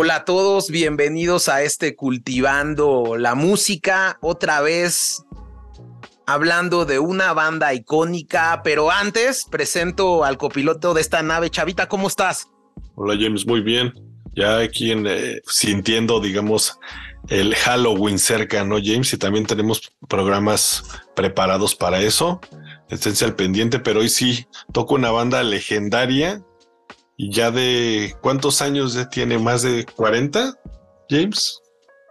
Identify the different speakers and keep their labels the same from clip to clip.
Speaker 1: Hola a todos, bienvenidos a este Cultivando la Música, otra vez hablando de una banda icónica, pero antes presento al copiloto de esta nave. Chavita, ¿cómo estás?
Speaker 2: Hola James, muy bien. Ya aquí en, eh, sintiendo, digamos, el Halloween cerca, ¿no, James? Y también tenemos programas preparados para eso. Esténse al pendiente, pero hoy sí toco una banda legendaria y ya de cuántos años ya tiene, más de 40, James.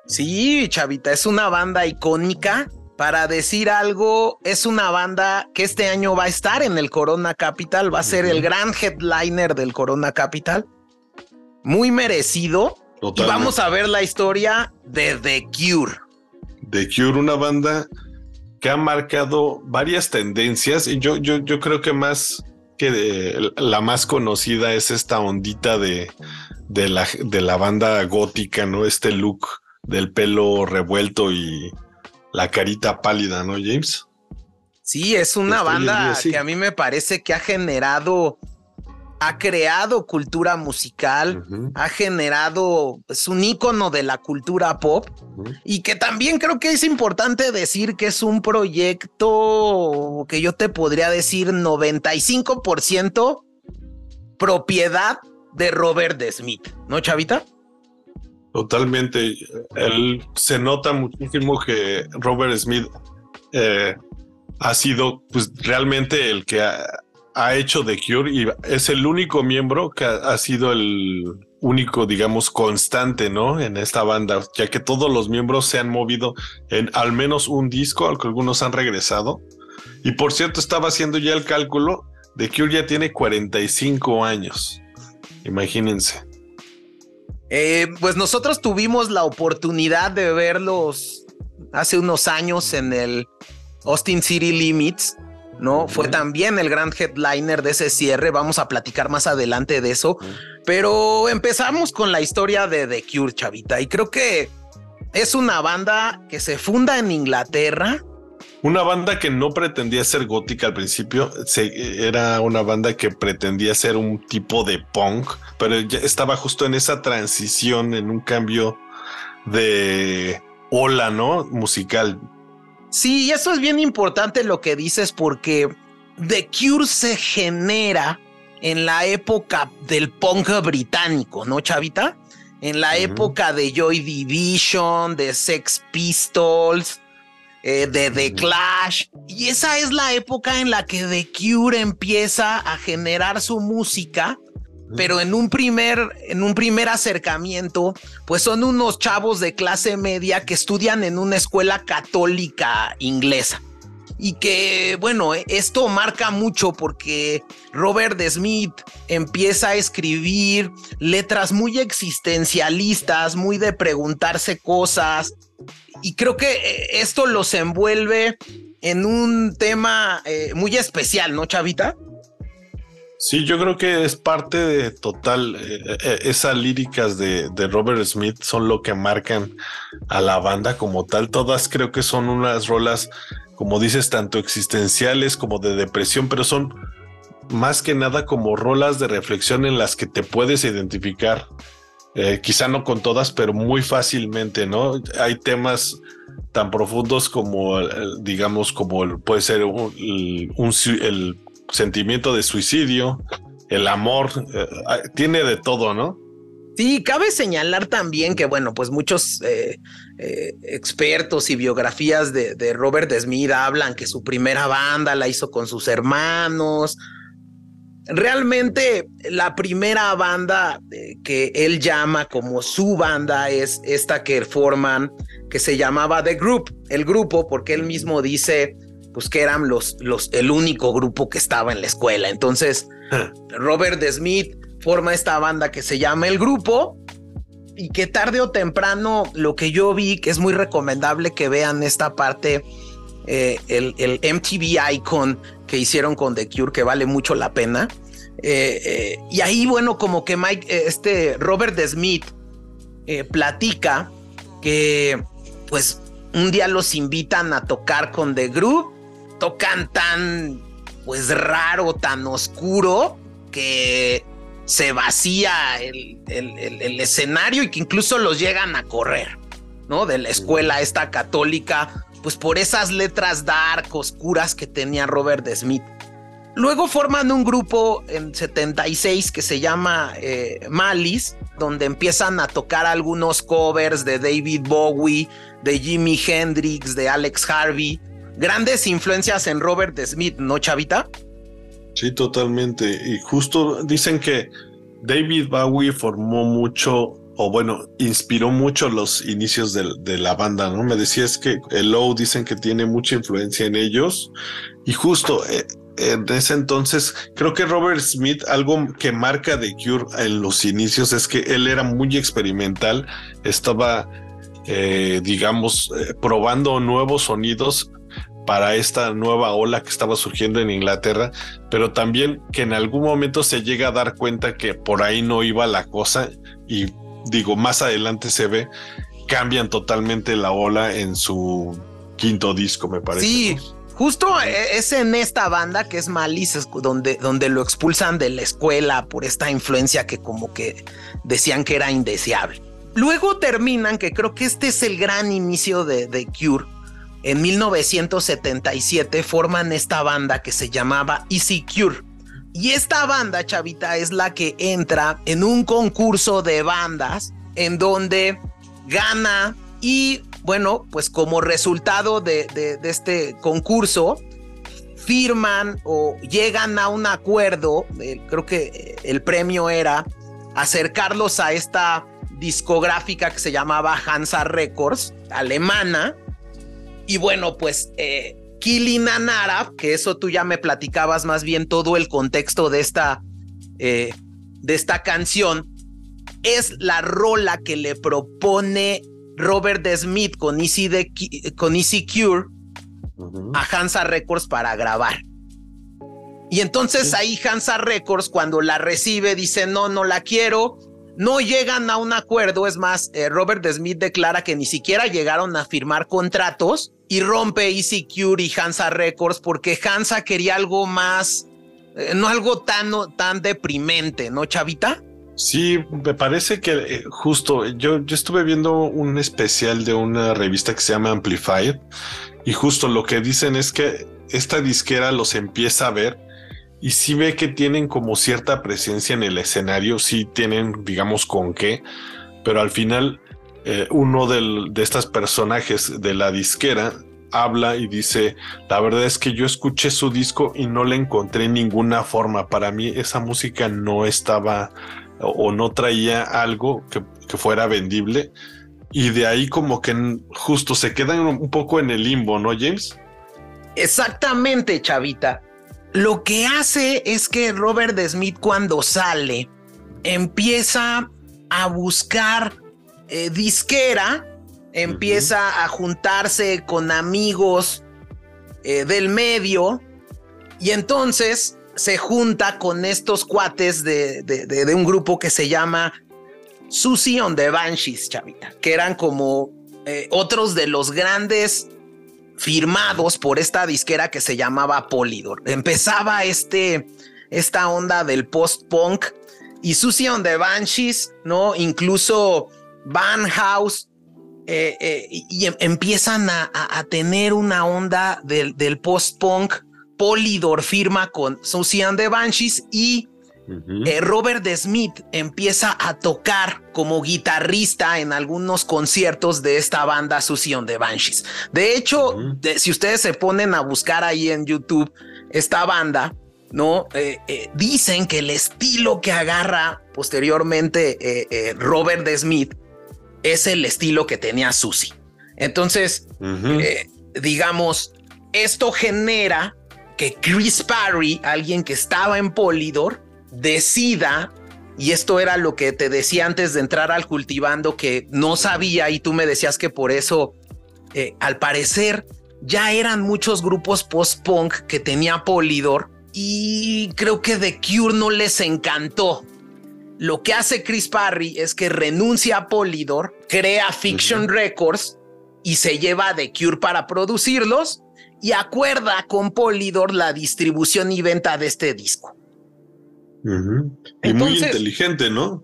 Speaker 1: Sí, Chavita, es una banda icónica. Para decir algo, es una banda que este año va a estar en el Corona Capital, va a ser el gran headliner del Corona Capital. Muy merecido. Y vamos a ver la historia de The Cure.
Speaker 2: The Cure, una banda que ha marcado varias tendencias y yo, yo, yo creo que más que la más conocida es esta ondita de, de, la, de la banda gótica, ¿no? Este look del pelo revuelto y la carita pálida, ¿no, James?
Speaker 1: Sí, es una banda que a mí me parece que ha generado ha creado cultura musical, ha generado, es un ícono de la cultura pop y que también creo que es importante decir que es un proyecto que yo te podría decir 95% propiedad de Robert de Smith, ¿no, Chavita?
Speaker 2: Totalmente. Él se nota muchísimo que Robert Smith eh, ha sido pues realmente el que ha, ha hecho The Cure y es el único miembro que ha, sido el único, digamos, constante, ¿no? En esta banda, ya que todos los miembros se han movido en al menos un disco, al que algunos han regresado. Y por cierto, estaba haciendo ya el cálculo, The Cure ya tiene 45 años. Imagínense.
Speaker 1: Eh, pues nosotros tuvimos la oportunidad de verlos hace unos años en el Austin City Limits ¿no? Fue también el gran headliner de ese cierre, vamos a platicar más adelante de eso, pero empezamos con la historia de The Cure, chavita, y creo que es una banda que se funda en Inglaterra.
Speaker 2: Una banda que no pretendía ser gótica al principio, era una banda que pretendía ser un tipo de punk, pero ya estaba justo en esa transición, en un cambio de ola, ¿no? Musical
Speaker 1: Sí, y eso es bien importante lo que dices porque The Cure se genera en la época del punk británico, ¿no, Chavita? En la época de Joy Division, de Sex Pistols, eh, de The Clash. Y esa es la época en la que The Cure empieza a generar su música pero en un primer, en un primer acercamiento, pues son unos chavos de clase media que estudian en una escuela católica inglesa. Y que, bueno, esto marca mucho porque Robert Smith empieza a escribir letras muy existencialistas, muy de preguntarse cosas. Y creo que eh, esto los envuelve en un tema eh, muy especial, ¿no, Chavita?
Speaker 2: Sí, yo creo que es parte de total, eh, eh, esas líricas de, de, Robert Smith son lo que marcan a la banda como tal. Todas creo que son unas rolas, como dices, tanto existenciales como de depresión, pero son más que nada como rolas de reflexión en las que te puedes identificar. Eh, quizá no con todas, pero muy fácilmente, ¿no? Hay temas tan profundos como, digamos, como puede ser un, un el sentimiento de suicidio, el amor, eh, ah, tiene de todo, ¿no?
Speaker 1: Sí, cabe señalar también que, bueno, pues muchos eh, eh, expertos y biografías de, de, Robert Smith hablan que su primera banda la hizo con sus hermanos. Realmente la primera banda que él llama como su banda es esta que forman, que se llamaba The Group, el grupo, porque él mismo dice pues que eran los, los, el único grupo que estaba en la escuela. Entonces, ah. Robert Smith forma esta banda que se llama El Grupo y que tarde o temprano lo que yo vi, que es muy recomendable que vean esta parte, eh, el, el, MTV Icon que hicieron con The Cure, que vale mucho la pena. Eh, eh, y ahí, bueno, como que Mike, este Robert Smith platica que, pues, un día los invitan a tocar con The Group tocan tan, pues raro, tan oscuro, que se vacía el, el, escenario y que incluso los llegan a correr, ¿no? De la escuela esta católica, pues por esas letras dark, oscuras que tenía Robert Smith. Luego forman un grupo en 76 que se llama eh, Malice, donde empiezan a tocar algunos covers de David Bowie, de Jimi Hendrix, de Alex Harvey. Grandes influencias en Robert Smith, ¿no, Chavita?
Speaker 2: Sí, totalmente. Y justo dicen que David Bowie formó mucho, o bueno, inspiró mucho los inicios de, la banda, ¿no? Me decías que el Low dicen que tiene mucha influencia en ellos. Y justo eh, en ese entonces, creo que Robert Smith, algo que marca de Cure en los inicios es que él era muy experimental, estaba, eh, digamos, eh, probando nuevos sonidos para esta nueva ola que estaba surgiendo en Inglaterra, pero también que en algún momento se llega a dar cuenta que por ahí no iba la cosa y digo, más adelante se ve, cambian totalmente la ola en su quinto disco, me parece.
Speaker 1: Sí. Justo e, es en esta banda que es Malice, donde, donde lo expulsan de la escuela por esta influencia que como que decían que era indeseable. Luego terminan, que creo que este es el gran inicio de, de Cure, en 1977 forman esta banda que se llamaba Easy Cure. Y esta banda, chavita, es la que entra en un concurso de bandas en donde gana y bueno, pues como resultado de, este concurso, firman o llegan a un acuerdo, eh, creo que el premio era acercarlos a esta discográfica que se llamaba Hansa Records, alemana, y bueno, pues eh, Nanara, que eso tú ya me platicabas más bien todo el contexto de esta, eh, de esta canción, es la rola que le propone Robert Smith con Easy, con Easy Cure a Hansa Records para grabar. Y entonces ahí Hansa Records cuando la recibe dice, no, no la quiero, no llegan a un acuerdo, es más, eh, Robert Smith declara que ni siquiera llegaron a firmar contratos y rompe Easy Cure y Hansa Records porque Hansa quería algo más, eh, no algo tan, tan deprimente, ¿no, Chavita?
Speaker 2: Sí, me parece que eh, justo yo, yo estuve viendo un especial de una revista que se llama Amplified y justo lo que dicen es que esta disquera los empieza a ver y sí ve que tienen como cierta presencia en el escenario, sí tienen, digamos, con qué, pero al final eh, uno de estos personajes de la disquera habla y dice, la verdad es que yo escuché su disco y no le encontré ninguna forma, para mí esa música no estaba o, no traía algo que, que fuera vendible y de ahí como que justo se quedan un poco en el limbo, ¿no, James?
Speaker 1: Exactamente, chavita. Lo que hace es que Robert Smith cuando sale empieza a buscar eh, disquera, empieza a juntarse con amigos eh, del medio y entonces se junta con estos cuates de, de, un grupo que se llama Susie on the Banshees, chavita, que eran como eh, otros de los grandes firmados por esta disquera que se llamaba Polydor. Empezaba este, esta onda del post-punk y Susie on the Banshees, ¿no? Incluso Van House, eh, eh, y, em, empiezan a, tener una onda del, del post-punk. Polydor firma con Susie on the Banshees y eh, Robert Smith empieza a tocar como guitarrista en algunos conciertos de esta banda Susion de Banshees. De hecho, si ustedes se ponen a buscar ahí en YouTube esta banda, ¿no? Eh, eh, dicen que el estilo que agarra posteriormente Robert Smith es el estilo que tenía Susie. Entonces, digamos, esto genera que Chris Parry, alguien que estaba en Polydor, decida, y esto era lo que te decía antes de entrar al cultivando, que no sabía y tú me decías que por eso, eh, al parecer, ya eran muchos grupos post-punk que tenía Polydor y creo que The Cure no les encantó. Lo que hace Chris Parry es que renuncia a Polydor, crea Fiction Records y se lleva a The Cure para producirlos y acuerda con Polydor la distribución y venta de este disco.
Speaker 2: Y muy inteligente, ¿no?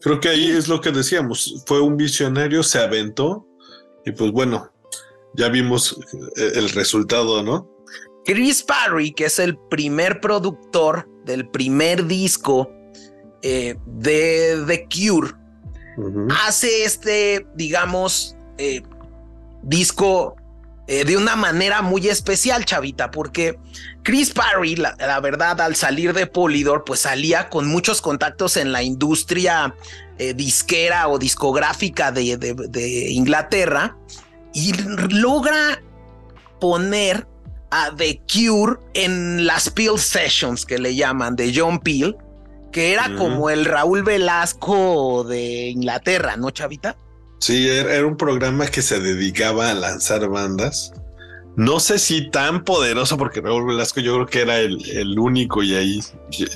Speaker 2: Creo que ahí es lo que decíamos. Fue un visionario, se aventó y pues bueno, ya vimos eh, el resultado, ¿no?
Speaker 1: Chris Parry, que es el primer productor del primer disco eh, de The Cure, hace este, digamos, eh, disco de una manera muy especial, chavita, porque Chris Parry, la, verdad, al salir de Polydor, pues salía con muchos contactos en la industria disquera o discográfica de Inglaterra y logra poner a The Cure en las Peel Sessions que le llaman de John Peel, que era como el Raúl Velasco de Inglaterra, ¿no, Chavita?
Speaker 2: Sí, era un programa que se dedicaba a lanzar bandas. No sé si tan poderoso, porque Raúl Velasco yo creo que era el, único y ahí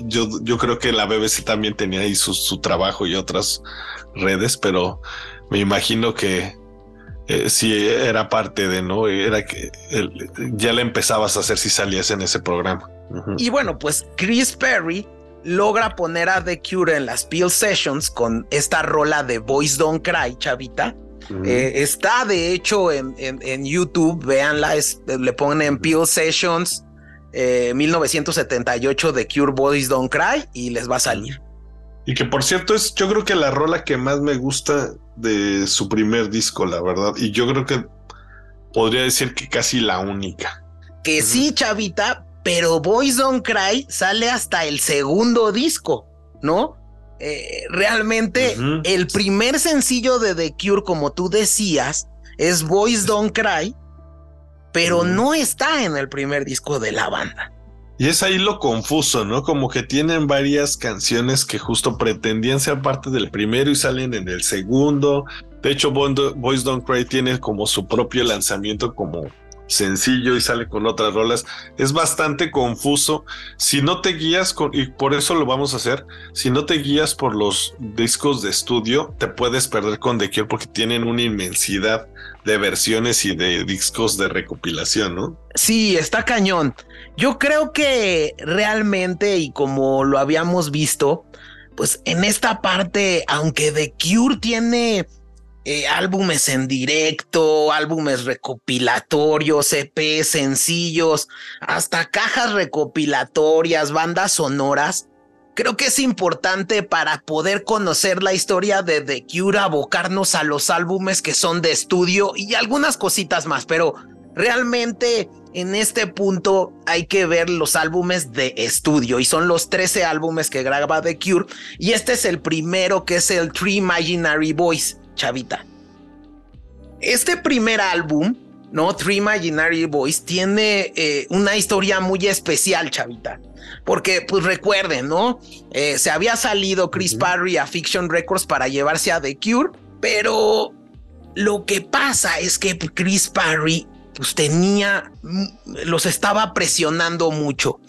Speaker 2: yo, yo creo que la BBC también tenía ahí su, su trabajo y otras redes, pero me imagino que eh, si era parte de, ¿no? Era que ya le empezabas a hacer si salías en ese programa.
Speaker 1: Y bueno, pues Chris Perry logra poner a The Cure en las Peel Sessions con esta rola de Boys Don't Cry, chavita. Eh, está de hecho en, en, YouTube, véanla, le ponen Peel Sessions 1978 de Cure Boys Don't Cry y les va a salir.
Speaker 2: Y que por cierto es, yo creo que la rola que más me gusta de su primer disco, la verdad. Y yo creo que podría decir que casi la única.
Speaker 1: Que sí, chavita, pero Boys Don't Cry sale hasta el segundo disco, ¿no? Eh, realmente el primer sencillo de The Cure, como tú decías, es Boys Don't Cry, pero no está en el primer disco de la banda.
Speaker 2: Y es ahí lo confuso, ¿no? Como que tienen varias canciones que justo pretendían ser parte del primero y salen en el segundo. De hecho, Boys Don't Cry tiene como su propio lanzamiento como sencillo y sale con otras rolas. Es bastante confuso. Si no te guías con, y por eso lo vamos a hacer, si no te guías por los discos de estudio, te puedes perder con The Cure porque tienen una inmensidad de versiones y de discos de recopilación, ¿no?
Speaker 1: Sí, está cañón. Yo creo que realmente, y como lo habíamos visto, pues en esta parte, aunque The Cure tiene eh, álbumes en directo, álbumes recopilatorios, EP, sencillos, hasta cajas recopilatorias, bandas sonoras. Creo que es importante para poder conocer la historia de The Cure, abocarnos a los álbumes que son de estudio y algunas cositas más, pero realmente en este punto hay que ver los álbumes de estudio y son los 13 álbumes que graba The Cure y este es el primero que es el Three Imaginary Boys chavita. Este primer álbum, ¿no? Three Imaginary Boys, tiene eh, una historia muy especial, chavita. Porque, pues recuerden, ¿no? Eh, se había salido Chris Parry a Fiction Records para llevarse a The Cure, pero lo que pasa es que Chris Parry pues tenía, los estaba presionando mucho.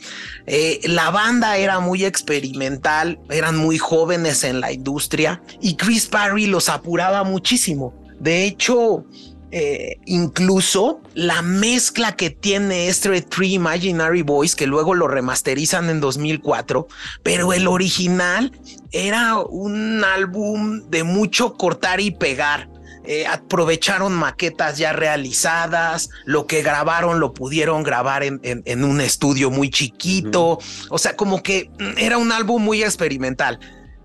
Speaker 1: Eh, la banda era muy experimental, eran muy jóvenes en la industria y Chris Parry los apuraba muchísimo. De hecho, eh, incluso la mezcla que tiene este Three Imaginary Boys, que luego lo remasterizan en 2004, pero el original era un álbum de mucho cortar y pegar. Eh, aprovecharon maquetas ya realizadas, lo que grabaron lo pudieron grabar en, en, un estudio muy chiquito, o sea, como que mm, era un álbum muy experimental.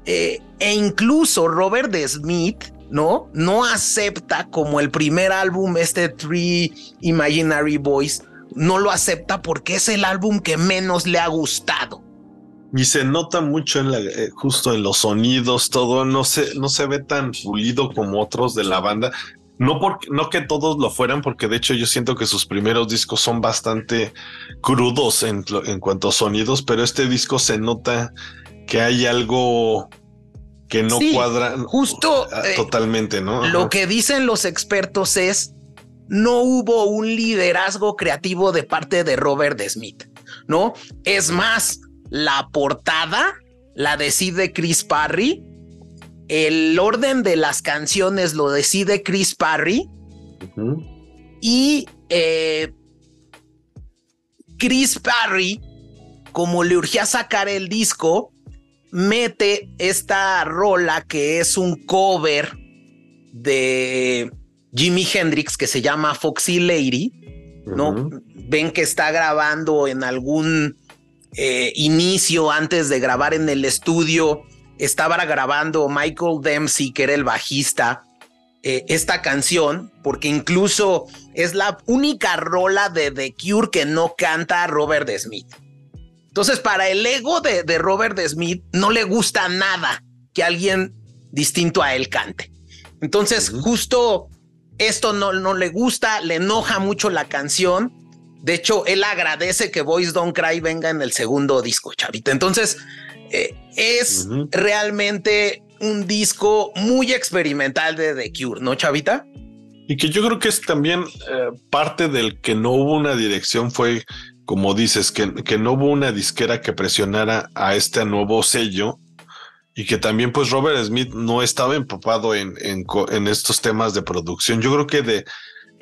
Speaker 1: Eh, e incluso Robert Smith, ¿no? No acepta como el primer álbum, este Three Imaginary Boys, no lo acepta porque es el álbum que menos le ha gustado.
Speaker 2: Y se nota mucho en la, eh, justo en los sonidos, todo no se, no se ve tan pulido como otros de la banda. No, porque, no que todos lo fueran, porque de hecho yo siento que sus primeros discos son bastante crudos en, en cuanto a sonidos, pero este disco se nota que hay algo que no cuadra
Speaker 1: justo
Speaker 2: eh, totalmente, ¿no?
Speaker 1: Lo que dicen los expertos es no hubo un liderazgo creativo de parte de Robert Smith, ¿no? Es más, la portada la decide Chris Parry. El orden de las canciones lo decide Chris Parry. Y eh, Chris Parry como le urgía sacar el disco, mete esta rola que es un cover de Jimi Hendrix que se llama Foxy Lady, ¿no? Ven que está grabando en algún eh, inicio antes de grabar en el estudio, estaba grabando Michael Dempsey, que era el bajista, eh, esta canción, porque incluso es la única rola de The Cure que no canta Robert Smith. Entonces, para el ego de, de Robert Smith, no le gusta nada que alguien distinto a él cante. Entonces, justo esto no, no le gusta, le enoja mucho la canción. De hecho, él agradece que Boys Don't Cry venga en el segundo disco, chavita. Entonces, eh, es realmente un disco muy experimental de The Cure, ¿no, chavita?
Speaker 2: Y que yo creo que es también eh, parte del que no hubo una dirección fue, como dices, que, que no hubo una disquera que presionara a este nuevo sello y que también pues Robert Smith no estaba empapado en, en, estos temas de producción. Yo creo que de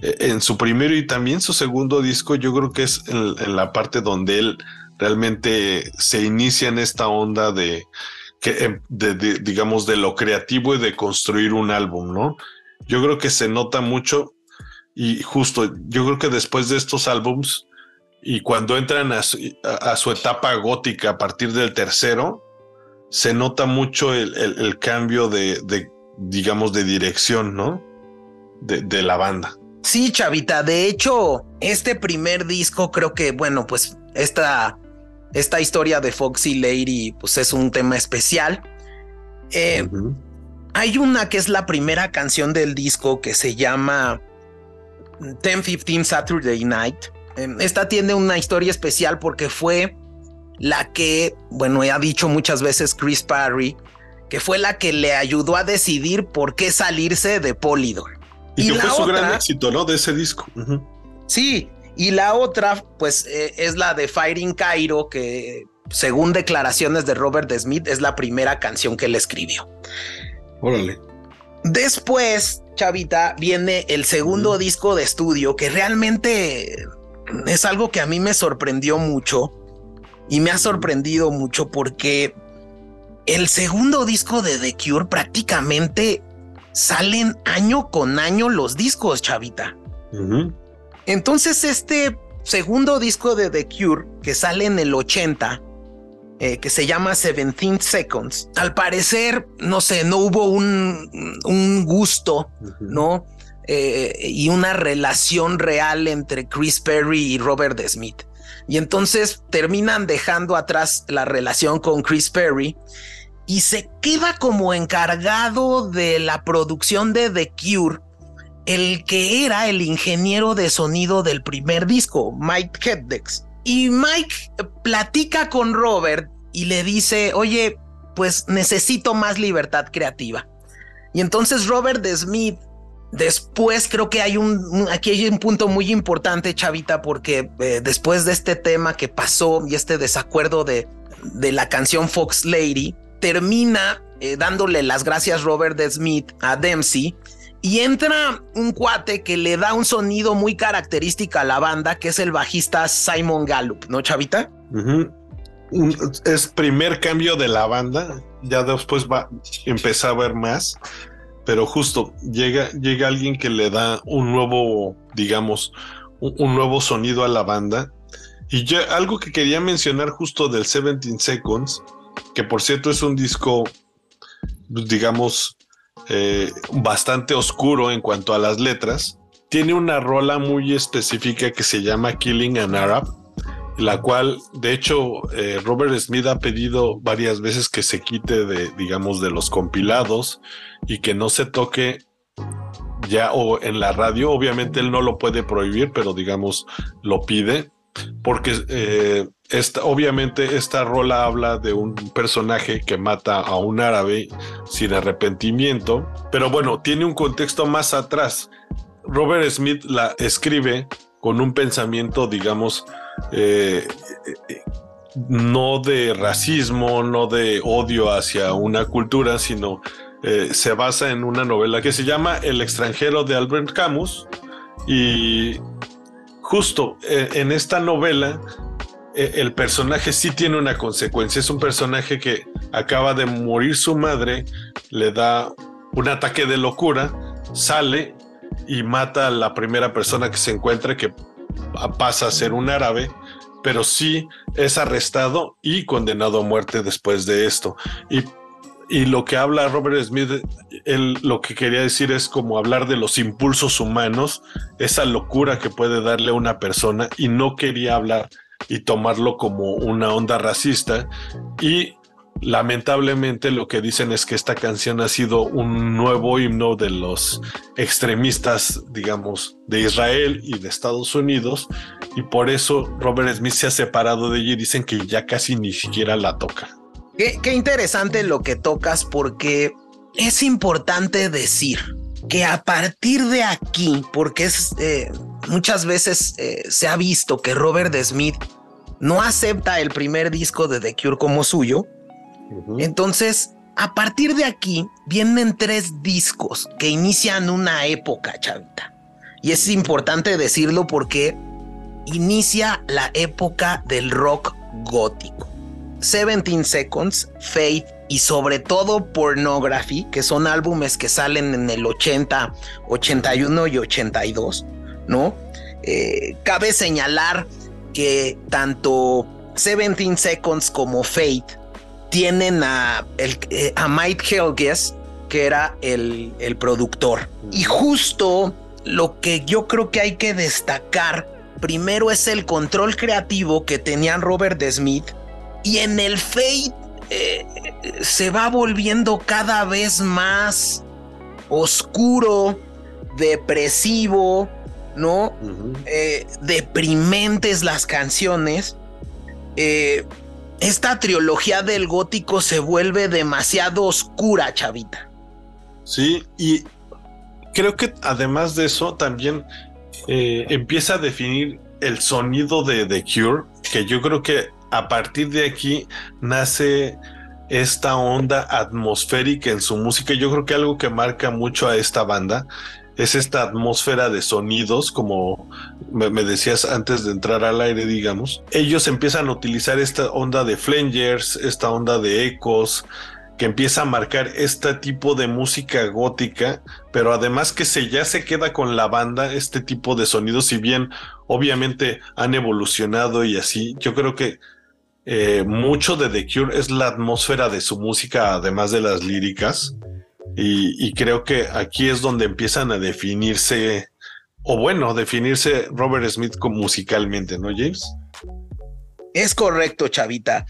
Speaker 2: en su primero y también su segundo disco, yo creo que es en, la parte donde él realmente se inicia en esta onda em, de, digamos, de lo creativo y de construir un álbum, ¿no? Yo creo que se nota mucho y justo, yo creo que después de estos álbums y cuando entran a su etapa gótica a partir del tercero, se nota mucho el, cambio de, digamos, de dirección, ¿no? De, la banda.
Speaker 1: Sí, Chavita. De hecho, este primer disco creo que, bueno, pues esta, esta historia de Foxy Lady, pues es un tema especial. Eh, hay una que es la primera canción del disco que se llama 1015 Saturday Night. Em, esta tiene una historia especial porque fue la que, bueno, ha dicho muchas veces Chris Parry, que fue la que le ayudó a decidir por qué salirse de Polydor.
Speaker 2: Y, que fue su gran éxito, ¿no? De ese disco.
Speaker 1: Sí, y la otra, pues, eh, es la de Fighting Cairo, que según declaraciones de Robert Smith, es la primera canción que él escribió.
Speaker 2: Órale.
Speaker 1: Después, Chavita, viene el segundo disco de estudio, que realmente es algo que a mí me sorprendió mucho y me ha sorprendido mucho porque el segundo disco de The Cure prácticamente salen año con año los discos, chavita. Entonces este segundo disco de The Cure que sale en el 80, eh, que se llama 17 Seconds, al parecer, no sé, no hubo un, un gusto, ¿no? Eh, y una relación real entre Chris Perry y Robert Smith. Y entonces terminan dejando atrás la relación con Chris Perry y se queda como encargado de la producción de The Cure el que era el ingeniero de sonido del primer disco, Mike Heddex. Y Mike platica con Robert y le dice, oye, pues necesito más libertad creativa. Y entonces Robert Smith Después creo que hay un, aquí hay un punto muy importante, Chavita, porque eh, después de este tema que pasó y este desacuerdo de, de la canción Fox Lady, termina eh, dándole las gracias Robert Smith a Dempsey y entra un cuate que le da un sonido muy característico a la banda, que es el bajista Simon Gallup, ¿no, Chavita?
Speaker 2: Es primer cambio de la banda, ya después va a empezar a ver más pero justo llega, llega alguien que le da un nuevo, digamos, un, nuevo sonido a la banda. Y ya algo que quería mencionar justo del 17 Seconds, que por cierto es un disco, digamos, eh, bastante oscuro en cuanto a las letras, tiene una rola muy específica que se llama Killing an Arab, la cual, de hecho, eh, Robert Smith ha pedido varias veces que se quite de, digamos, de los compilados y que no se toque ya o en la radio. Obviamente él no lo puede prohibir, pero digamos, lo pide porque eh, obviamente esta rola habla de un personaje que mata a un árabe sin arrepentimiento, pero bueno, tiene un contexto más atrás. Robert Smith la escribe con un pensamiento, digamos, eh, no de racismo, no de odio hacia una cultura, sino eh, se basa en una novela que se llama El extranjero de Albert Camus y justo eh, en esta novela el personaje sí tiene una consecuencia. Es un personaje que acaba de morir su madre, le da un ataque de locura, sale y mata a la primera persona que se encuentra, que pasa a ser un árabe, pero sí es arrestado y condenado a muerte después de esto. Y, y lo que habla Robert Smith, él lo que quería decir es como hablar de los impulsos humanos, esa locura que puede darle a una persona, y no quería hablar y tomarlo como una onda racista. Y lamentablemente lo que dicen es que esta canción ha sido un nuevo himno de los extremistas, digamos, de Israel y de Estados Unidos. Y por eso Robert Smith se ha separado de ella y dicen que ya casi ni siquiera la toca.
Speaker 1: Qué, interesante lo que tocas porque es importante decir que a partir de aquí, porque es eh, muchas veces eh, se ha visto que Robert Smith no acepta el primer disco de The Cure como suyo. Entonces, a partir de aquí vienen tres discos que inician una época, chavita. Y es importante decirlo porque inicia la época del rock gótico. 17 Seconds, Faith y sobre todo Pornography, que son álbumes que salen en el 80, 81 y 82, ¿no? Eh, cabe señalar que tanto 17 Seconds como Fate tienen a, el, eh, a Mike Helges, que era el, el productor. Y justo lo que yo creo que hay que destacar primero es el control creativo que tenían Robert Smith y en el Fate eh, se va volviendo cada vez más oscuro, depresivo, ¿no? Eh, deprimentes las canciones. Eh, esta trilogía del gótico se vuelve demasiado oscura, chavita.
Speaker 2: Sí, y creo que además de eso también eh, empieza a definir el sonido de The Cure, que yo creo que a partir de aquí nace esta onda atmosférica en su música. Yo creo que algo que marca mucho a esta banda es esta atmósfera de sonidos, como me, decías antes de entrar al aire, digamos. Ellos empiezan a utilizar esta onda de flangers, esta onda de ecos, que empieza a marcar este tipo de música gótica, pero además que se ya se queda con la banda este tipo de sonidos, si bien obviamente han evolucionado y así, yo creo que eh, mucho de The Cure es la atmósfera de su música, además de las líricas. Y, creo que aquí es donde empiezan a definirse, o bueno, definirse Robert Smith musicalmente, ¿no, James?
Speaker 1: Es correcto, Chavita.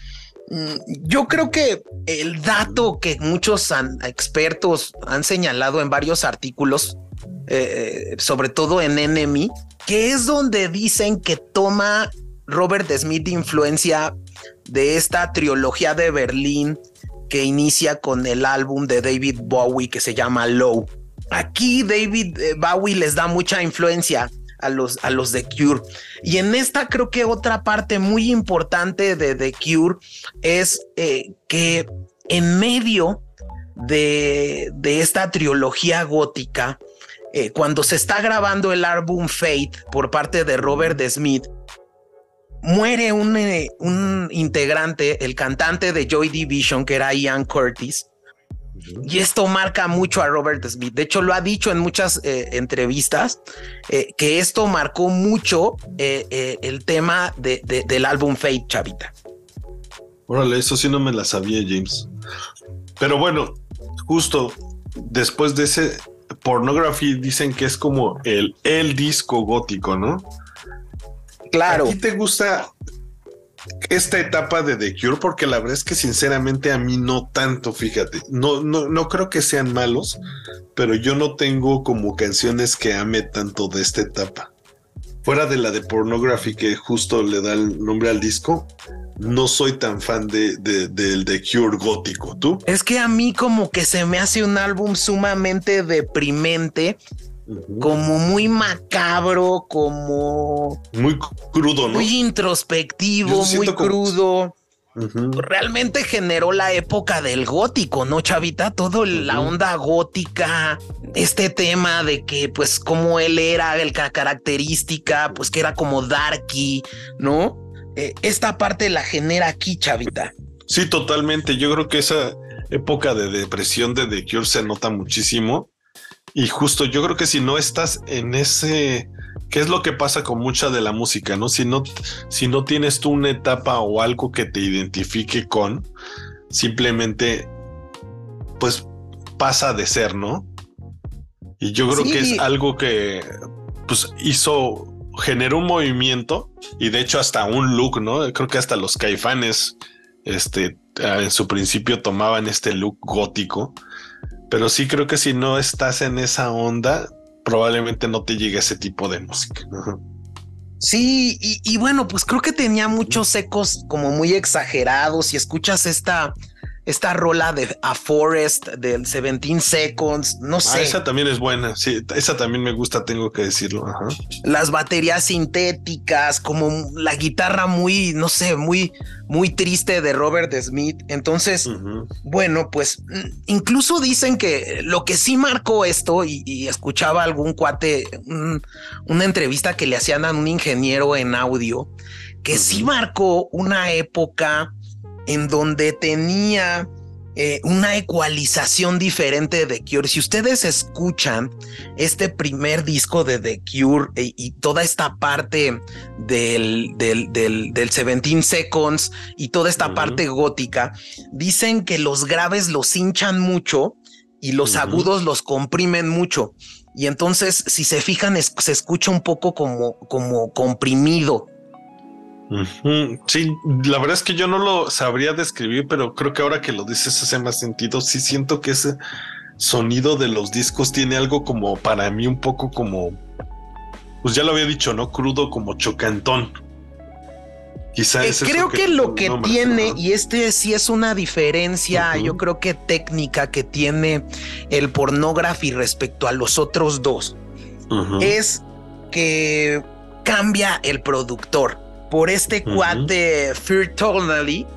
Speaker 1: Mm, yo creo que el dato que muchos expertos han señalado en varios artículos, eh, sobre todo en Enemy, que es donde dicen que toma Robert Smith influencia de esta trilogía de Berlín que inicia con el álbum de David Bowie que se llama Low. Aquí David eh, Bowie les da mucha influencia a los, a los de Cure. Y en esta creo que otra parte muy importante de The Cure es eh, que en medio de, de esta trilogía gótica, eh, cuando se está grabando el álbum Fate por parte de Robert Smith, muere un, eh, un integrante, el cantante de Joy Division, que era Ian Curtis. Y esto marca mucho a Robert Smith. De hecho, lo ha dicho en muchas eh, entrevistas eh, que esto marcó mucho el tema de, del álbum Fate, Chavita.
Speaker 2: Órale, eso sí no me la sabía, James. Pero bueno, justo después de ese Pornography dicen que es como el, el disco gótico, ¿no?
Speaker 1: Claro.
Speaker 2: ¿A ti te gusta esta etapa de The Cure? Porque la verdad es que sinceramente a mí no tanto, fíjate. No, no, no creo que sean malos, pero yo no tengo como canciones que ame tanto de esta etapa. Fuera de la de Pornography, que justo le da el nombre al disco, no soy tan fan de, del The Cure gótico. ¿Tú?
Speaker 1: Es que a mí como que se me hace un álbum sumamente deprimente como muy macabro, como
Speaker 2: muy crudo, ¿no?
Speaker 1: Muy introspectivo, muy crudo. Realmente generó la época del gótico, ¿no, Chavita? Todo la onda gótica, este tema de que, pues, como él era, el característica, pues que era como darky, ¿no? eh, esta parte la genera aquí, Chavita.
Speaker 2: Sí, totalmente. Yo creo que esa época de depresión de The Cure se nota muchísimo. Y justo yo creo que si no estás en ese, ¿qué es lo que pasa con mucha de la música? No, si no, si no tienes tú una etapa o algo que te identifique con, simplemente, pues pasa de ser, ¿no? Y yo creo que es algo que, pues hizo, generó un movimiento y de hecho hasta un look, ¿no? Creo que hasta los caifanes este, en su principio tomaban este look gótico, pero sí creo que si no estás en esa onda, probablemente no te llegue ese tipo de música.
Speaker 1: Sí, y, bueno, pues creo que tenía muchos ecos como muy exagerados. y escuchas esta, esta rola de A Forest del 17 Seconds, no ah, sé.
Speaker 2: esa también es buena, sí, esa también me gusta, tengo que decirlo.
Speaker 1: Las baterías sintéticas, como la guitarra muy, no sé, muy, muy triste de Robert Smith. Entonces, bueno, pues incluso dicen que lo que sí marcó esto, y, escuchaba algún cuate, una entrevista que le hacían a un ingeniero en audio, que sí marcó una época en donde tenía eh, una ecualización diferente de The Cure. Si ustedes escuchan este primer disco de The Cure eh, y toda esta parte del, del, del, 17 Seconds y toda esta parte gótica, dicen que los graves los hinchan mucho y los agudos los comprimen mucho. Y entonces, si se fijan, se escucha un poco como, como comprimido
Speaker 2: Sí, la verdad es que yo no lo sabría describir, pero creo que ahora que lo dices hace más sentido. Sí siento que ese sonido de los discos tiene algo como para mí un poco como, pues ya lo había dicho, ¿no? Crudo como chocantón.
Speaker 1: Quizá eh, creo que, lo que tiene, y este sí es una diferencia, yo creo que técnica que tiene el pornography respecto a los otros dos, es que cambia el productor por este cuate Phil Turnley,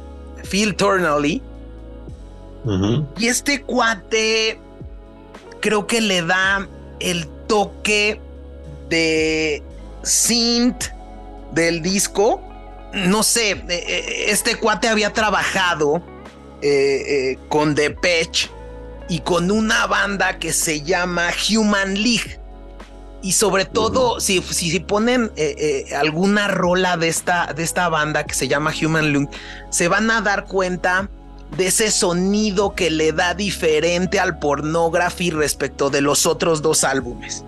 Speaker 1: Phil Turnley. Y este cuate creo que le da el toque de synth del disco. No sé, eh, eh, este cuate había trabajado eh, con Depeche y con una banda que se llama Human League. Y sobre todo, si, si, ponen eh, eh, alguna rola de esta, de esta banda que se llama Human Lung, se van a dar cuenta de ese sonido que le da diferente al pornography respecto de los otros dos álbumes.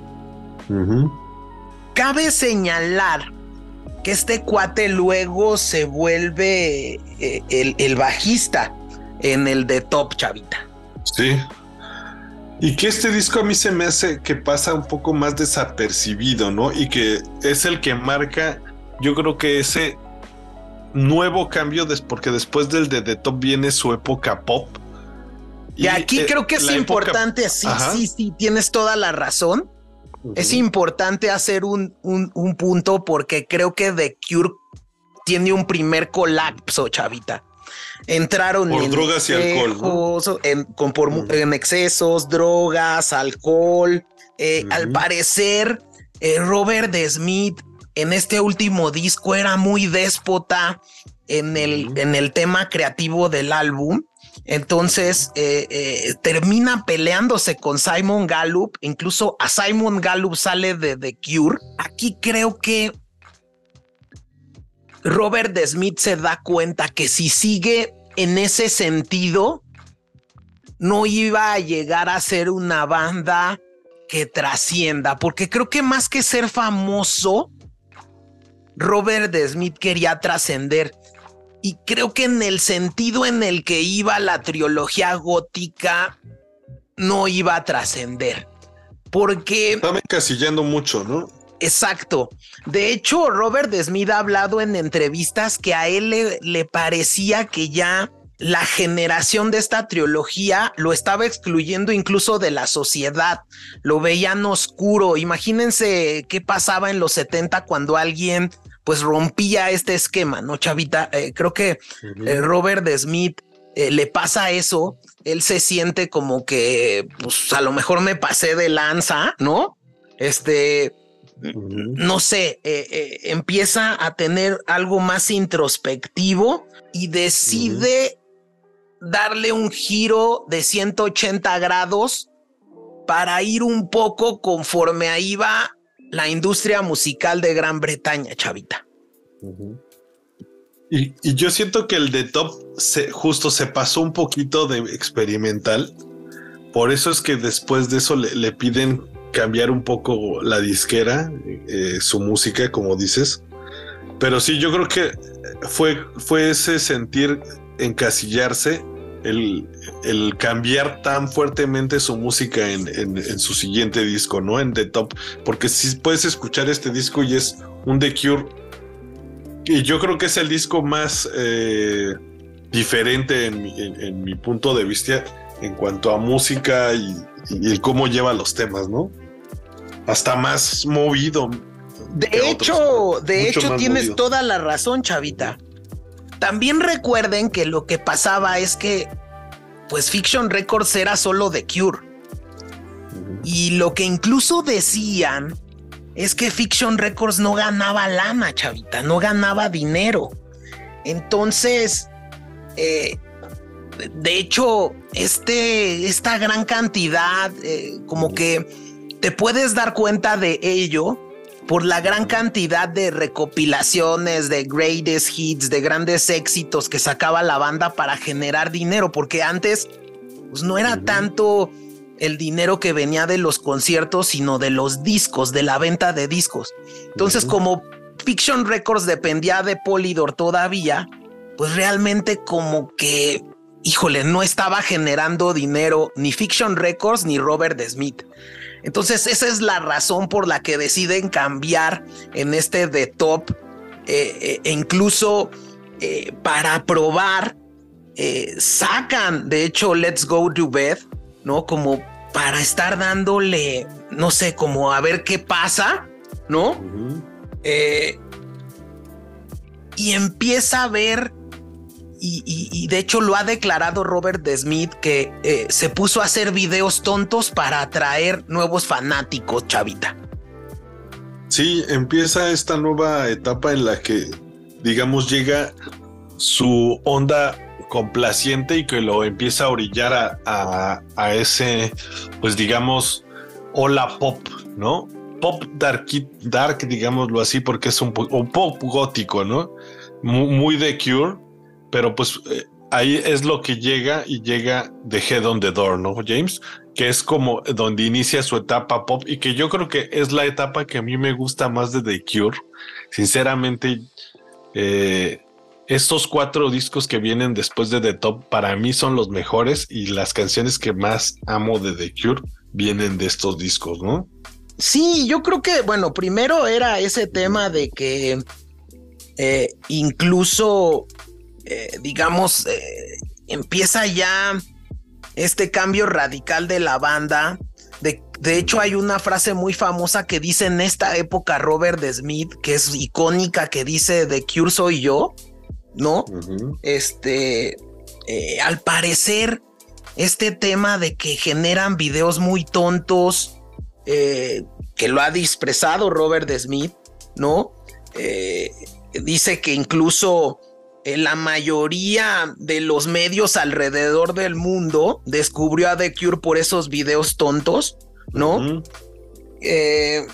Speaker 1: Cabe señalar que este cuate luego se vuelve eh, el, el, bajista en el de Top Chavita.
Speaker 2: Sí. Y que este disco a mí se me hace que pasa un poco más desapercibido, ¿no? Y que es el que marca, yo creo que ese nuevo cambio, porque después del de The Top viene su época pop.
Speaker 1: Y, aquí eh, creo que es importante, sí, sí, sí, tienes toda la razón. Es importante hacer un, un, un punto porque creo que The Cure tiene un primer colapso, chavita entraron
Speaker 2: en drogas y alcohol,
Speaker 1: en, con, por, en excesos, drogas, alcohol. Eh, al parecer, eh, Robert Smith en este último disco era muy déspota en el, en el tema creativo del álbum. Entonces eh, termina peleándose con Simon Gallup. Incluso a Simon Gallup sale de The Cure. Aquí creo que Robert Smith se da cuenta que si sigue en ese sentido, no iba a llegar a ser una banda que trascienda, porque creo que más que ser famoso, Robert Smith quería trascender. Y creo que en el sentido en el que iba la trilogía gótica, no iba a trascender. Porque...
Speaker 2: Estaba encasillando mucho, ¿no?
Speaker 1: Exacto. De hecho, Robert Smith ha hablado en entrevistas que a él le, parecía que ya la generación de esta trilogía lo estaba excluyendo incluso de la sociedad, lo veían oscuro. Imagínense qué pasaba en los 70 cuando alguien pues rompía este esquema, ¿no, Chavita? Eh, creo que eh, Robert Smith eh, le pasa eso, él se siente como que pues a lo mejor me pasé de lanza, ¿no? Este, no sé, eh, eh, empieza a tener algo más introspectivo y decide darle un giro de 180 grados para ir un poco conforme ahí va la industria musical de Gran Bretaña, chavita.
Speaker 2: y, yo siento que el de Top se, justo se pasó un poquito de experimental. Por eso es que después de eso le, piden cambiar un poco la disquera, eh, su música, como dices. Pero sí, yo creo que fue, fue ese sentir encasillarse el, cambiar tan fuertemente su música en, su siguiente disco, ¿no? En The Top, porque si puedes escuchar este disco y es un The Cure, y yo creo que es el disco más eh, diferente en mi, punto de vista en cuanto a música y, y, cómo lleva los temas, ¿no? Hasta más movido.
Speaker 1: De hecho, de hecho tienes toda la razón, chavita. También recuerden que lo que pasaba es que, pues Fiction Records era solo de Cure. Y lo que incluso decían es que Fiction Records no ganaba lana, chavita, no ganaba dinero. Entonces, eh, de hecho, este, esta gran cantidad, eh, como que te puedes dar cuenta de ello por la gran cantidad de recopilaciones, de greatest hits, de grandes éxitos que sacaba la banda para generar dinero, porque antes pues, no era tanto el dinero que venía de los conciertos, sino de los discos, de la venta de discos. Entonces, como Fiction Records dependía de Polydor todavía, pues realmente como que, híjole, no estaba generando dinero ni Fiction Records ni Robert Smith. Entonces, esa es la razón por la que deciden cambiar en este de top eh, eh, e incluso eh, para probar, sacan, de hecho, Let's Go to Bed, ¿no? Como para estar dándole, no sé, como a ver qué pasa, ¿no? y empieza a ver y, de hecho lo ha declarado Robert de Smith que eh, se puso a hacer videos tontos para atraer nuevos fanáticos, chavita.
Speaker 2: Sí, empieza esta nueva etapa en la que, digamos, llega su onda complaciente y que lo empieza a orillar a, ese, pues digamos, hola pop, ¿no? Pop dark, dark, digámoslo así, porque es un, pop gótico, ¿no? Muy de Cure, pero pues eh, ahí es lo que llega y llega de Head on the Door, ¿no, James? Que es como donde inicia su etapa pop y que yo creo que es la etapa que a mí me gusta más de The Cure. Sinceramente, eh, estos cuatro discos que vienen después de The Top para mí son los mejores y las canciones que más amo de The Cure vienen de estos discos, ¿no?
Speaker 1: Sí, yo creo que, bueno, primero era ese tema de que eh, incluso eh, digamos, eh, empieza ya este cambio radical de la banda. De, de, hecho, hay una frase muy famosa que dice en esta época Robert Smith, que es icónica, que dice de Cure soy yo, ¿no? Este, eh, al parecer, este tema de que generan videos muy tontos, que lo ha expresado Robert Smith, ¿no? dice que incluso eh, la mayoría de los medios alrededor del mundo descubrió a The Cure por esos videos tontos, ¿no?
Speaker 2: Eh,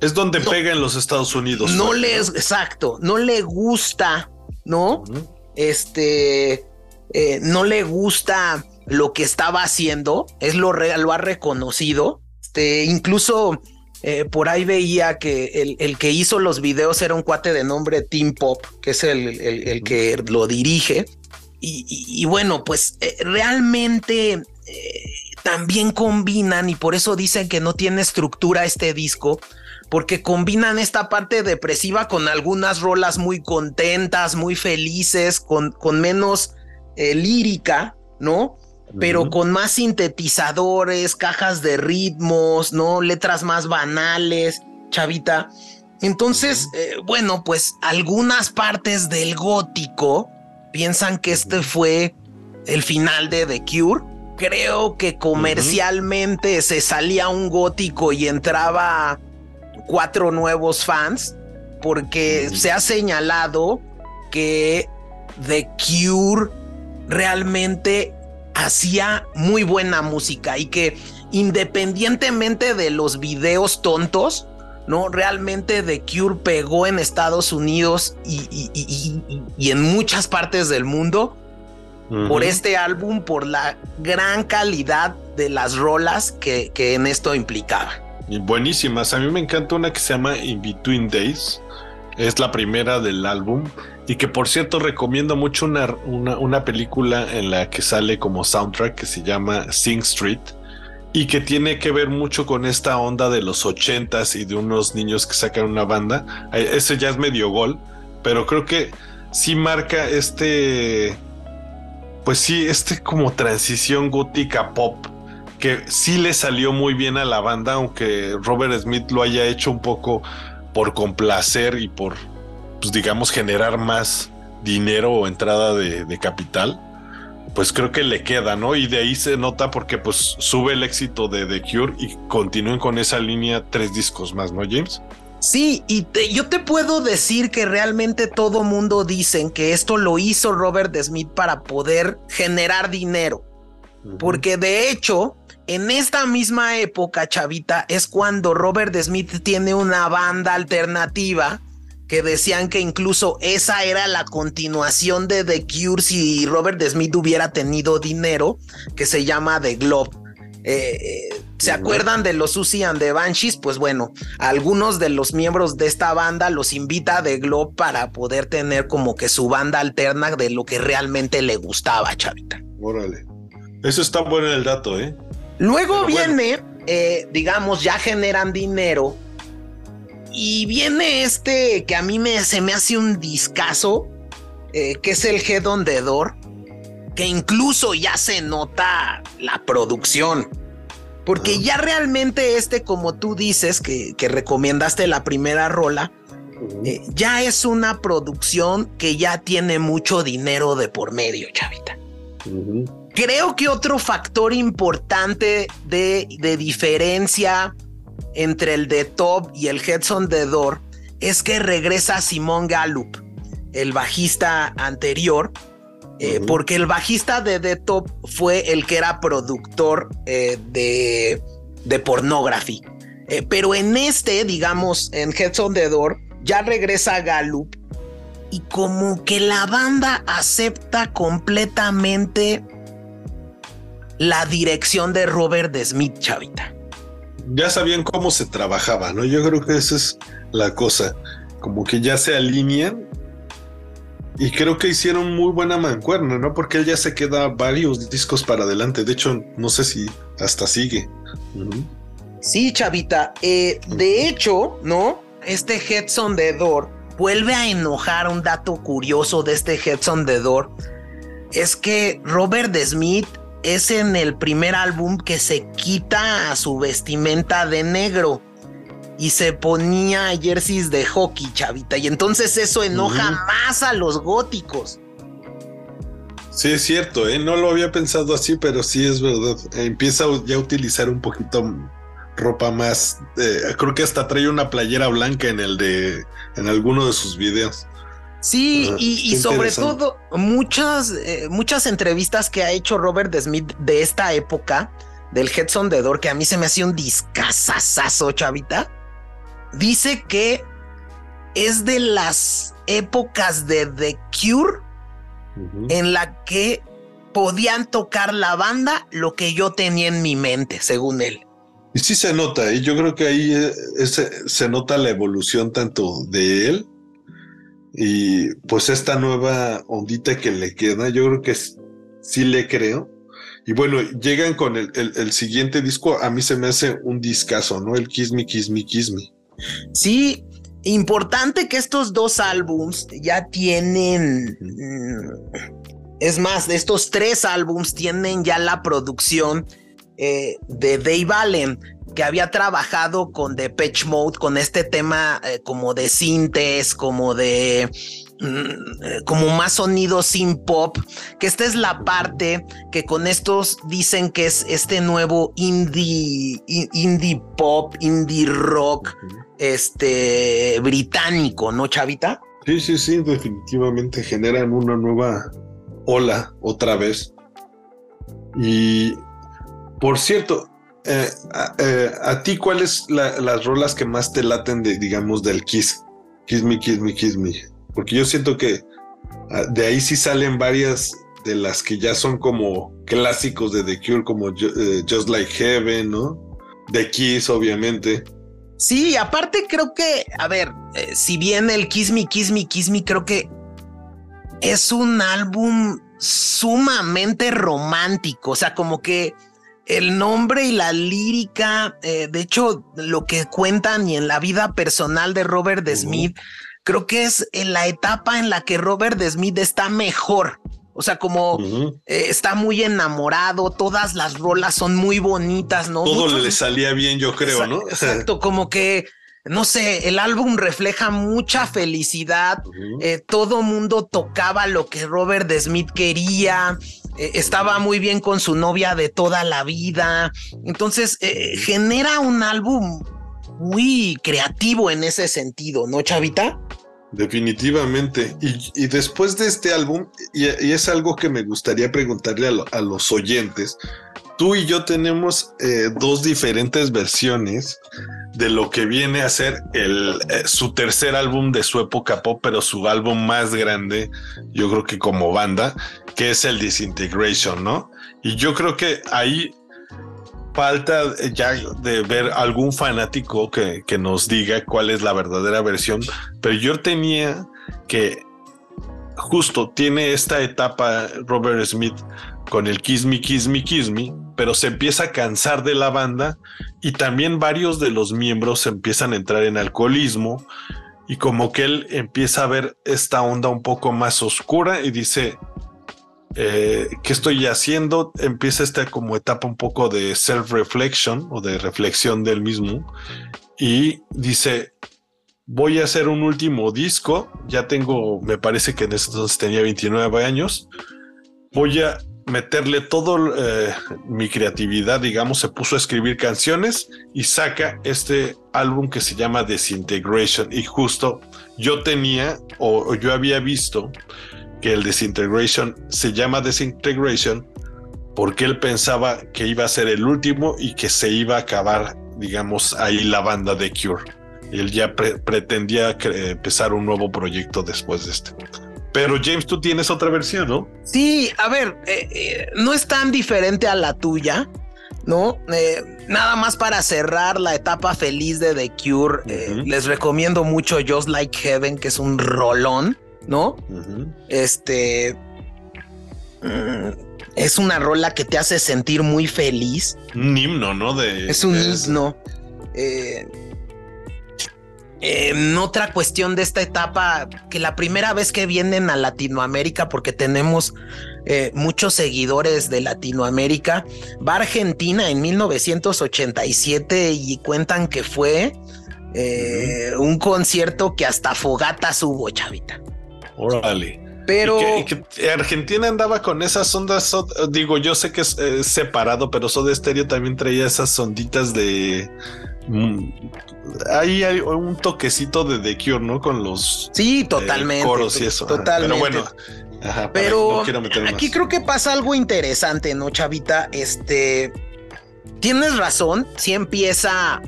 Speaker 2: es donde pega en los Estados Unidos.
Speaker 1: No le exacto, no le gusta, ¿no? Este, eh, no le gusta lo que estaba haciendo, es lo real, lo ha reconocido. Este, incluso eh, por ahí veía que el, que hizo los videos era un cuate de nombre Tim Pop, que es el, que lo dirige. Y, bueno, pues eh, realmente eh, también combinan, y por eso dicen que no tiene estructura este disco, porque combinan esta parte depresiva con algunas rolas muy contentas, muy felices, con, con menos lírica, ¿no? Pero con más sintetizadores, cajas de ritmos, ¿no? Letras más banales, chavita. Entonces, eh, bueno, pues algunas partes del gótico piensan que este fue el final de The Cure. Creo que comercialmente se salía un gótico y entraba cuatro nuevos fans porque se ha señalado que The Cure realmente hacía muy buena música y que independientemente de los videos tontos, ¿no? Realmente The Cure pegó en Estados Unidos y, en muchas partes del mundo por este álbum, por la gran calidad de las rolas que, que en esto implicaba.
Speaker 2: Buenísimas. A mí me encanta una que se llama In Between Days. Es la primera del álbum. Y que por cierto recomiendo mucho una, una, película en la que sale como soundtrack que se llama Sing Street y que tiene que ver mucho con esta onda de los ochentas y de unos niños que sacan una banda. Ese ya es medio gol, pero creo que sí marca este, pues sí, este como transición gótica pop que sí le salió muy bien a la banda, aunque Robert Smith lo haya hecho un poco por complacer y por pues digamos, generar más dinero o entrada de, capital, pues creo que le queda, ¿no? Y de ahí se nota porque pues sube el éxito de The Cure y continúen con esa línea tres discos más, ¿no, James?
Speaker 1: Sí, y yo te puedo decir que realmente todo mundo dicen que esto lo hizo Robert Smith para poder generar dinero. Porque de hecho, en esta misma época, Chavita, es cuando Robert Smith tiene una banda alternativa que decían que incluso esa era la continuación de The Cure si Robert Smith hubiera tenido dinero, que se llama The Globe. Eh, eh, ¿Se acuerdan de los Susie and the Banshees? Pues bueno, algunos de los miembros de esta banda los invita a The Globe para poder tener como que su banda alterna de lo que realmente le gustaba, Chavita.
Speaker 2: Órale. Eso está bueno el dato, ¿eh?
Speaker 1: Luego viene, eh, digamos, ya generan dinero y viene este que a mí me, se me hace un discazo, eh, que es el Head on the Door, que incluso ya se nota la producción. Porque ya realmente este, como tú dices, que, que recomendaste la primera rola, eh, ya es una producción que ya tiene mucho dinero de por medio, chavita. Creo que otro factor importante de, de diferencia entre el de Top y el Headson de Door es que regresa Simón Gallup, el bajista anterior, eh, porque el bajista de The Top fue el que era productor eh, de, de Pornography. Eh, pero en este, digamos, en Headson the Door, ya regresa Gallup y como que la banda acepta completamente la dirección de Robert Smith, chavita
Speaker 2: ya sabían cómo se trabajaba, ¿no? Yo creo que esa es la cosa, como que ya se alinean y creo que hicieron muy buena mancuerna, ¿no? Porque él ya se queda varios discos para adelante, de hecho, no sé si hasta sigue.
Speaker 1: Sí, chavita, eh, de hecho, ¿no? Este Headson de Door vuelve a enojar un dato curioso de este Headson de Door. Es que Robert Smith es en el primer álbum que se quita su vestimenta de negro y se ponía jerseys de hockey, chavita. Y entonces eso enoja más a los góticos.
Speaker 2: Sí, es cierto, ¿eh? no lo había pensado así, pero sí es verdad. Empieza ya a utilizar un poquito ropa más. Eh, creo que hasta trae una playera blanca en el de. en alguno de sus videos.
Speaker 1: Sí, y, sobre todo muchas, eh, muchas entrevistas que ha hecho Robert Smith de esta época, del Headson de Door, que a mí se me hacía un discazazazo, chavita. Dice que es de las épocas de The Cure en la que podían tocar la banda lo que yo tenía en mi mente, según él.
Speaker 2: Y sí se nota, y yo creo que ahí eh, se nota la evolución tanto de él y pues esta nueva ondita que le queda, yo creo que sí le creo. Y bueno, llegan con el, el, siguiente disco, a mí se me hace un discazo, ¿no? El Kiss Me, Kiss Me, Kiss Me.
Speaker 1: Sí, importante que estos dos álbums ya tienen... Mm, es más, de estos tres álbums tienen ya la producción eh, de Dave Allen que había trabajado con Depeche Mode, con este tema eh, como de sintes, como de mm, eh, como más sonido sin pop, que esta es la parte que con estos dicen que es este nuevo indie, indie pop, indie rock, este británico, ¿no, Chavita?
Speaker 2: Sí, sí, sí, definitivamente generan una nueva ola otra vez. Y por cierto, eh, eh, a, ti, ¿cuáles las rolas que más te laten de, digamos, del Kiss? Kiss Me, Kiss Me, Kiss Me. Porque yo siento que ah, de ahí sí salen varias de las que ya son como clásicos de The Cure, como eh, Just Like Heaven, ¿no? The Kiss, obviamente.
Speaker 1: Sí, aparte creo que, a ver, si bien el Kiss Me, Kiss Me, Kiss Me, creo que es un álbum sumamente romántico, o sea, como que el nombre y la lírica, eh, de hecho, lo que cuentan y en la vida personal de Robert Smith, creo que es en la etapa en la que Robert Smith está mejor. O sea, como eh, está muy enamorado, todas las rolas son muy bonitas, ¿no?
Speaker 2: Todo le salía bien, yo creo, ¿no?
Speaker 1: Exacto, como que no sé, el álbum refleja mucha felicidad. Eh, todo mundo tocaba lo que Robert Smith quería. Eh, estaba muy bien con su novia de toda la vida. Entonces, eh, genera un álbum muy creativo en ese sentido, ¿no, Chavita?
Speaker 2: Definitivamente. Y, después de este álbum, y, es algo que me gustaría preguntarle a, los oyentes, tú y yo tenemos dos diferentes versiones de lo que viene a ser el, eh, su tercer álbum de su época pop, pero su álbum más grande, yo creo que como banda, que es el Disintegration, ¿no? Y yo creo que ahí falta ya de ver algún fanático que, que nos diga cuál es la verdadera versión, pero yo tenía que justo tiene esta etapa Robert Smith con el Kiss Me, Kiss Me, Kiss Me, pero se empieza a cansar de la banda y también varios de los miembros empiezan a entrar en alcoholismo y como que él empieza a ver esta onda un poco más oscura y dice, eh, ¿qué estoy haciendo? Empieza esta como etapa un poco de self-reflection o de reflexión del mismo y dice, voy a hacer un último disco, ya tengo, me parece que en ese entonces tenía 29 años, voy a meterle todo eh, mi creatividad, digamos, se puso a escribir canciones y saca este álbum que se llama Disintegration. Y justo yo tenía o, yo había visto que el Disintegration se llama Disintegration porque él pensaba que iba a ser el último y que se iba a acabar, digamos, ahí la banda de Cure. Él ya pretendía empezar un nuevo proyecto después de este. Pero James, tú tienes otra versión, ¿no?
Speaker 1: Sí, a ver, eh, eh, no es tan diferente a la tuya, ¿no? Eh, nada más para cerrar la etapa feliz de The Cure, les recomiendo mucho Just Like Heaven, que es un rolón, ¿no? Este... Mm, es una rola que te hace sentir muy feliz.
Speaker 2: Un himno, ¿no? De,
Speaker 1: es un himno. Eh, en otra cuestión de esta etapa, que la primera vez que vienen a Latinoamérica, porque tenemos eh, muchos seguidores de Latinoamérica, va a Argentina en 1987 y cuentan que fue eh, un concierto que hasta fogatas hubo, chavita.
Speaker 2: Órale. Pero Argentina andaba con esas ondas, digo, yo sé que es separado, pero Soda Stereo también traía esas onditas de Mm, ahí hay un toquecito de The Cure, ¿no? Con los
Speaker 1: sí, totalmente,
Speaker 2: coros y eso.
Speaker 1: Totalmente.
Speaker 2: Pero
Speaker 1: bueno, pero aquí creo que pasa algo interesante, ¿no, Chavita? Este, tienes razón, si empieza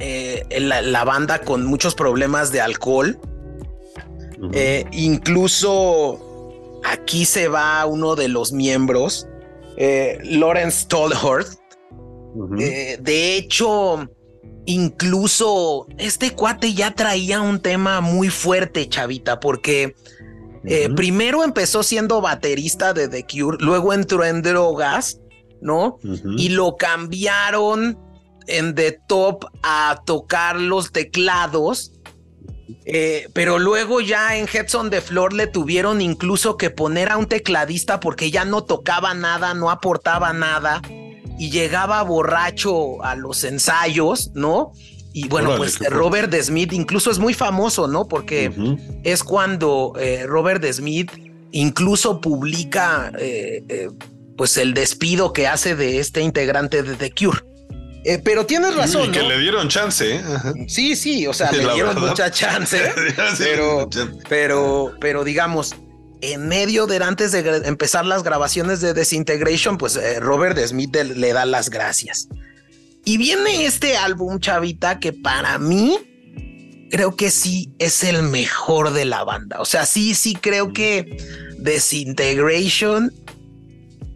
Speaker 1: eh, la, banda con muchos problemas de alcohol. Eh, incluso aquí se va uno de los miembros, eh, Lawrence Tolhurst. de hecho, incluso este cuate ya traía un tema muy fuerte, chavita, porque eh, primero empezó siendo baterista de The Cure, luego entró en drogas, ¿no? Y lo cambiaron en The Top a tocar los teclados. Eh, pero luego ya en Heads on the Floor le tuvieron incluso que poner a un tecladista porque ya no tocaba nada, no aportaba nada y llegaba borracho a los ensayos, ¿no? Y bueno, pues Robert Smith incluso es muy famoso, ¿no? Porque es cuando eh, Robert Smith incluso publica eh, pues el despido que hace de este integrante de The Cure. Pero tienes razón.
Speaker 2: Y que le dieron chance.
Speaker 1: Sí, sí, o sea, le dieron mucha chance. pero, pero, pero digamos, en medio de antes de empezar las grabaciones de Desintegration, pues Robert Smith le da las gracias. Y viene este álbum, chavita, que para mí creo que sí es el mejor de la banda. O sea, sí, sí creo que Desintegration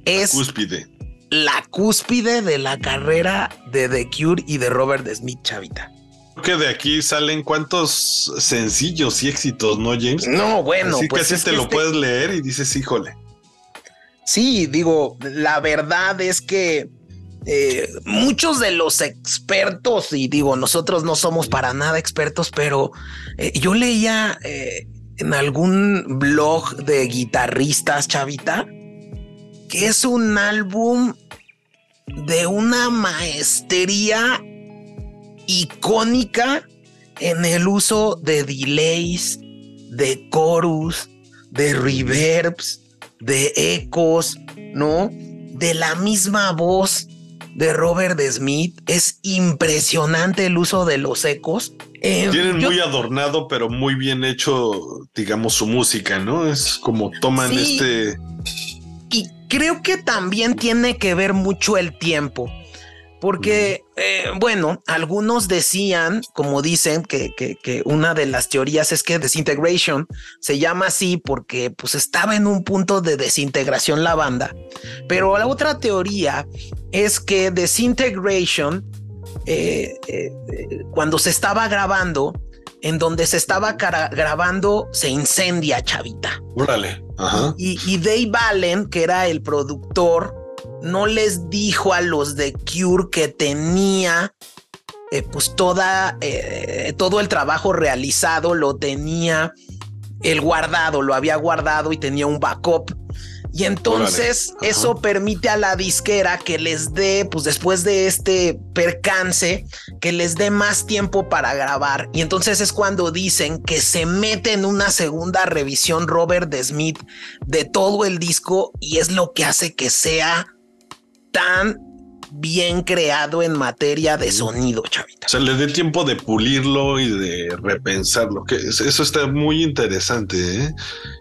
Speaker 1: es
Speaker 2: la cúspide.
Speaker 1: La cúspide de la carrera de The Cure y de Robert Smith, chavita.
Speaker 2: Creo que de aquí salen cuántos sencillos y éxitos, ¿no, James?
Speaker 1: No, bueno,
Speaker 2: Así pues casi te lo este puedes leer y dices, híjole.
Speaker 1: Sí, digo, la verdad es que eh, muchos de los expertos, y digo, nosotros no somos para nada expertos, pero eh, yo leía eh, en algún blog de guitarristas, chavita, que es un álbum de una maestría icónica en el uso de delays, de chorus, de reverbs, de ecos, ¿no? De la misma voz de Robert Smith. Es impresionante el uso de los ecos.
Speaker 2: Eh, Tienen muy adornado, pero muy bien hecho, digamos, su música, ¿no? Es como toman este.
Speaker 1: Creo que también tiene que ver mucho el tiempo. Porque, eh, bueno, algunos decían, como dicen, que, que, una de las teorías es que Desintegration se llama así porque pues estaba en un punto de desintegración la banda. Pero la otra teoría es que Desintegration, eh, eh, cuando se estaba grabando, en donde se estaba grabando, se incendia, chavita.
Speaker 2: Órale.
Speaker 1: Y, y Dave Allen, que era el productor, no les dijo a los de Cure que tenía eh, pues toda, eh, todo el trabajo realizado, lo tenía el guardado, lo había guardado y tenía un backup. Y entonces eso permite a la disquera que les dé, pues después de este percance, que les dé más tiempo para grabar. Y entonces es cuando dicen que se mete en una segunda revisión Robert Smith de todo el disco y es lo que hace que sea tan bien creado en materia de sonido, chavita.
Speaker 2: O sea, le dé tiempo de pulirlo y de repensarlo, que eso está muy interesante. ¿eh?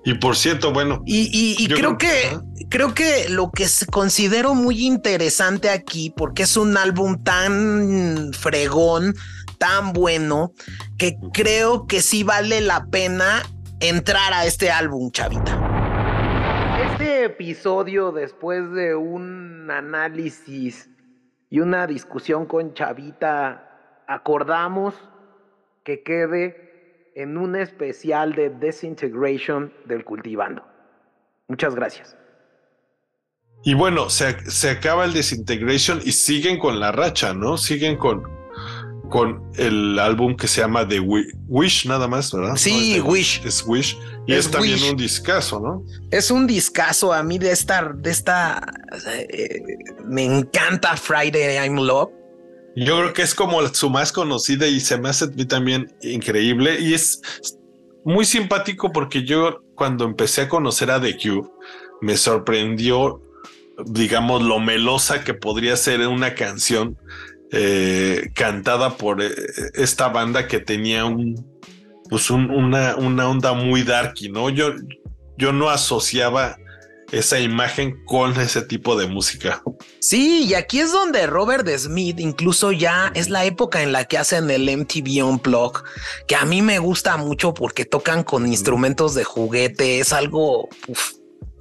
Speaker 2: Y por cierto, bueno.
Speaker 1: Y, creo, que, creo que lo que considero muy interesante aquí, porque es un álbum tan fregón, tan bueno, que creo que sí vale la pena entrar a este álbum, chavita este episodio, después de un análisis y una discusión con Chavita, acordamos que quede en un especial de Desintegration del Cultivando. Muchas gracias.
Speaker 2: Y bueno, se, se acaba el Desintegration y siguen con la racha, ¿no? Siguen con, con el álbum que se llama The Wish, nada más, ¿verdad?
Speaker 1: Sí, Wish.
Speaker 2: Es Wish. Y es, también un discazo, ¿no?
Speaker 1: Es un discazo. A mí de esta, de esta, eh, me encanta Friday I'm Love.
Speaker 2: Yo creo que es como su más conocida y se me hace también increíble. Y es muy simpático porque yo cuando empecé a conocer a The Cube, me sorprendió, digamos, lo melosa que podría ser una canción eh, cantada por eh, esta banda que tenía un, pues una, una onda muy darky, ¿no? Yo, yo no asociaba esa imagen con ese tipo de música.
Speaker 1: Sí, y aquí es donde Robert Smith incluso ya es la época en la que hacen el MTV Unplugged, que a mí me gusta mucho porque tocan con instrumentos de juguete, es algo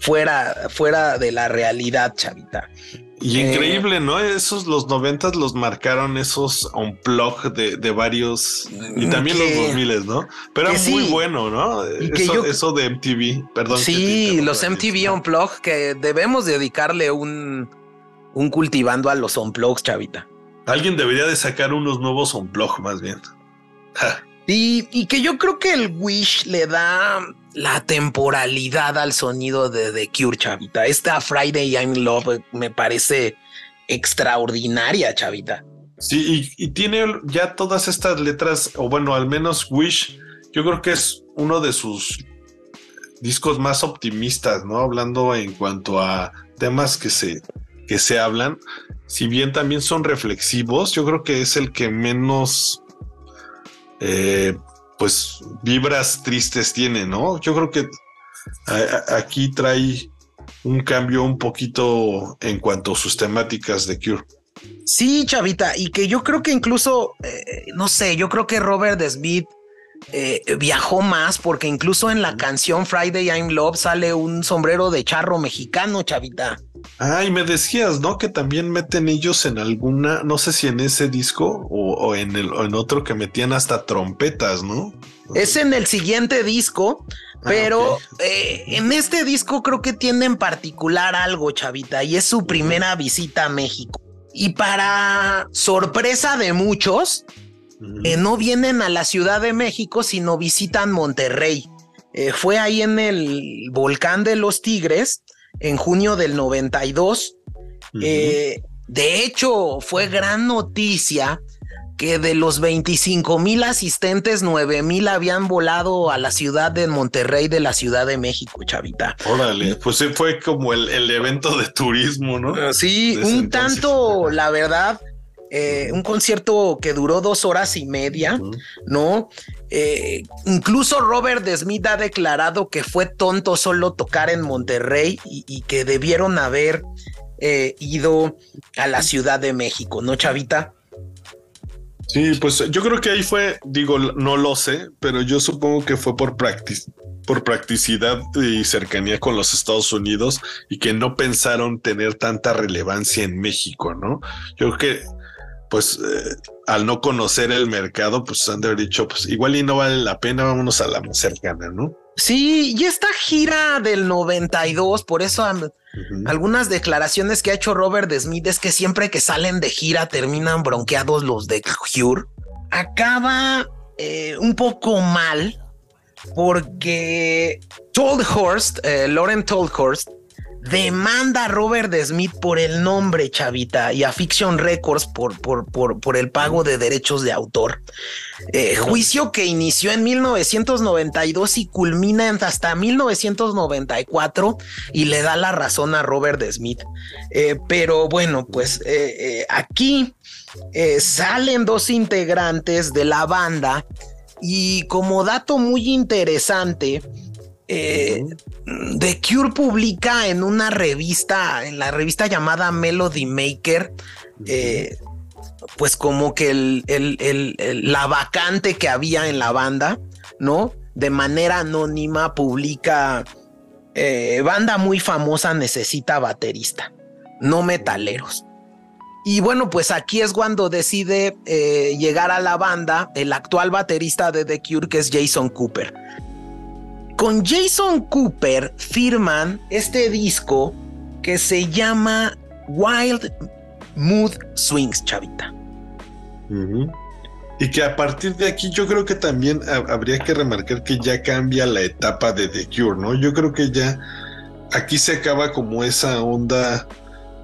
Speaker 1: fuera, fuera de la realidad, chavita.
Speaker 2: Y eh, increíble, ¿no? Esos los noventas los marcaron esos unplug de, de varios y también los dos miles, ¿no? Pero era muy bueno, ¿no? Eso, eso, de MTV, perdón.
Speaker 1: Sí, los MTV Unplug que debemos dedicarle un, un cultivando a los unplugs, chavita.
Speaker 2: Alguien debería de sacar unos nuevos unplug más bien.
Speaker 1: Y, que yo creo que el Wish le da la temporalidad al sonido de The Cure, chavita. Esta Friday I'm Love me parece extraordinaria, chavita.
Speaker 2: Sí, y, tiene ya todas estas letras, o bueno, al menos Wish, yo creo que es uno de sus discos más optimistas, ¿no? Hablando en cuanto a temas que se, que se hablan, si bien también son reflexivos, yo creo que es el que menos, eh, pues, vibras tristes tiene, ¿no? Yo creo que aquí trae un cambio un poquito en cuanto a sus temáticas de Cure.
Speaker 1: Sí, chavita, y que yo creo que incluso, eh, no sé, yo creo que Robert Smith eh, viajó más porque incluso en la canción Friday I'm Love sale un sombrero de charro mexicano, chavita.
Speaker 2: Ah, y me decías, ¿no? Que también meten ellos en alguna, no sé si en ese disco o, en, el, en otro que metían hasta trompetas, ¿no?
Speaker 1: Es en el siguiente disco, ah, pero eh, en este disco creo que tiene en particular algo, chavita, y es su primera visita a México. Y para sorpresa de muchos, eh, no vienen a la Ciudad de México, sino visitan Monterrey. Eh, fue ahí en el volcán de los Tigres en junio del 92. Eh, de hecho, fue gran noticia que de los 25 mil asistentes, 9 mil habían volado a la ciudad de Monterrey de la Ciudad de México, chavita.
Speaker 2: Órale, pues fue como el, evento de turismo, ¿no?
Speaker 1: Sí, un tanto, la verdad, eh, un concierto que duró dos horas y media, ¿no? Eh, incluso Robert Smith ha declarado que fue tonto solo tocar en Monterrey y, que debieron haber eh, ido a la Ciudad de México, ¿no, Chavita?
Speaker 2: Sí, pues yo creo que ahí fue, digo, no lo sé, pero yo supongo que fue por por practicidad y cercanía con los Estados Unidos y que no pensaron tener tanta relevancia en México, ¿no? Yo creo que, pues, eh, al no conocer el mercado, pues han de haber dicho, pues igual y no vale la pena, vámonos a la más cercana, ¿no?
Speaker 1: Sí, y esta gira del 92, por eso algunas declaraciones que ha hecho Robert Smith es que siempre que salen de gira terminan bronqueados los de Cure. Acaba eh, un poco mal porque Toldhurst, eh, Lauren Toldhurst, demanda a Robert Smith por el nombre, chavita, y a Fiction Records por, por, por, por el pago de derechos de autor. Eh, juicio que inició en 1992 y culmina hasta 1994 y le da la razón a Robert Smith. Eh, pero bueno, pues eh, aquí salen dos integrantes de la banda y como dato muy interesante, eh, The Cure publica en una revista, en la revista llamada Melody Maker, eh, pues como que el, la vacante que había en la banda, ¿no? De manera anónima publica, eh, banda muy famosa necesita baterista, no metaleros. Y bueno, pues aquí es cuando decide llegar a la banda el actual baterista de The Cure, que es Jason Cooper. Con Jason Cooper firman este disco que se llama Wild Mood Swings, chavita.
Speaker 2: Y que a partir de aquí yo creo que también habría que remarcar que ya cambia la etapa de The Cure, ¿no? Yo creo que ya aquí se acaba como esa onda,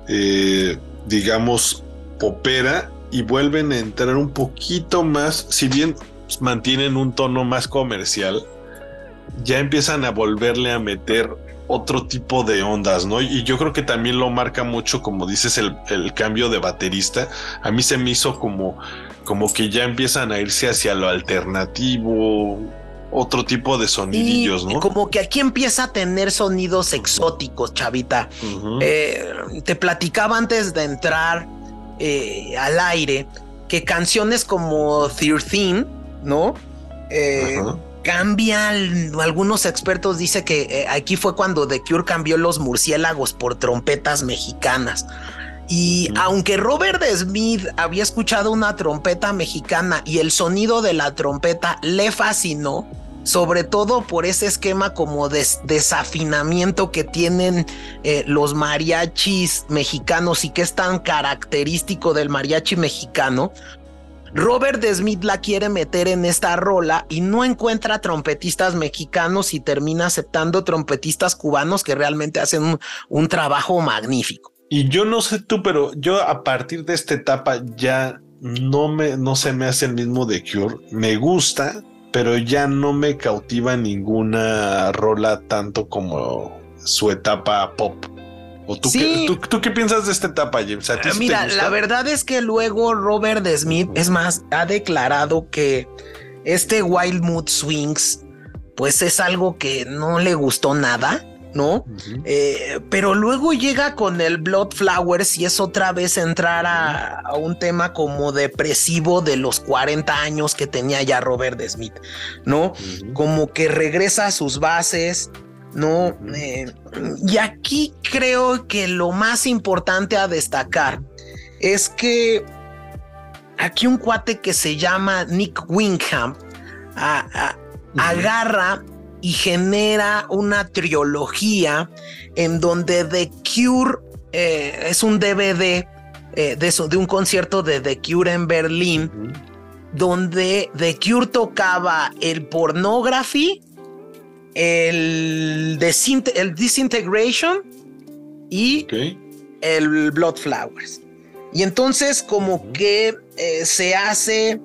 Speaker 2: eh, digamos, popera y vuelven a entrar un poquito más, si bien mantienen un tono más comercial, ya empiezan a volverle a meter otro tipo de ondas, ¿no? Y yo creo que también lo marca mucho, como dices, el, cambio de baterista. A mí se me hizo como, como que ya empiezan a irse hacia lo alternativo, otro tipo de sonidillos, ¿no?
Speaker 1: Como que aquí empieza a tener sonidos exóticos, chavita. Eh, te platicaba antes de entrar eh, al aire que canciones como 13, ¿no? Eh, cambia, algunos expertos dicen que eh, aquí fue cuando The Cure cambió los murciélagos por trompetas mexicanas. Y aunque Robert Smith había escuchado una trompeta mexicana y el sonido de la trompeta le fascinó, sobre todo por ese esquema como de desafinamiento que tienen eh, los mariachis mexicanos y que es tan característico del mariachi mexicano, Robert Smith la quiere meter en esta rola y no encuentra trompetistas mexicanos y termina aceptando trompetistas cubanos que realmente hacen un, trabajo magnífico.
Speaker 2: Y yo no sé tú, pero yo a partir de esta etapa ya no me, no se me hace el mismo de Cure. Me gusta, pero ya no me cautiva ninguna rola tanto como su etapa pop. ¿O tú, qué, tú, qué piensas de esta etapa, James?
Speaker 1: Mira, la verdad es que luego Robert Smith, es más, ha declarado que este Wild Mood Swings, pues es algo que no le gustó nada. ¿no? Eh, pero luego llega con el Blood Flowers y es otra vez entrar a, un tema como depresivo de los 40 años que tenía ya Robert Smith, ¿no? Como que regresa a sus bases, ¿no? Eh, y aquí creo que lo más importante a destacar es que aquí un cuate que se llama Nick Wingham agarra y genera una trilogía en donde The Cure eh, es un DVD eh, de, de, un concierto de The Cure en Berlín, donde The Cure tocaba el pornography, el, el Disintegration y el Blood Flowers. Y entonces como que eh, se hace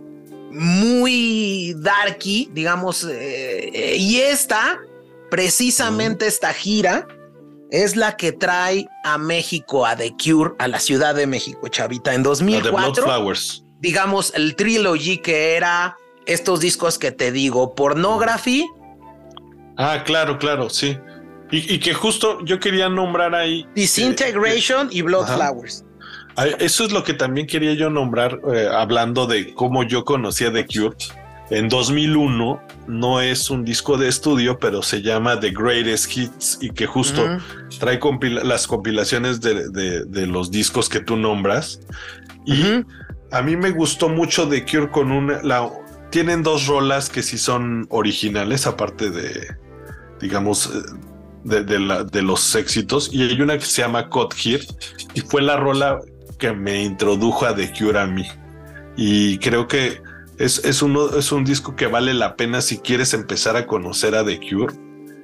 Speaker 1: muy darky, digamos, eh, eh, y esta, precisamente esta gira, es la que trae a México, a The Cure, a la Ciudad de México, Chavita, en 2004. Digamos, el trilogy que era estos discos que te digo, Pornography.
Speaker 2: Ah, claro, claro, sí. Y, que justo yo quería nombrar ahí.
Speaker 1: Disintegration y Blood Flowers.
Speaker 2: Eso es lo que también quería yo nombrar, eh, hablando de cómo yo conocía The Cure. En 2001 no es un disco de estudio, pero se llama The Greatest Hits y que justo trae las compilaciones de, los discos que tú nombras. Y a mí me gustó mucho The Cure con una... tienen dos rolas que sí son originales, aparte de, digamos, eh, de, de los éxitos. Y hay una que se llama Cut Here y fue la rola que me introdujo a The Cure a mí. Y creo que es, es, uno, es un disco que vale la pena si quieres empezar a conocer a The Cure.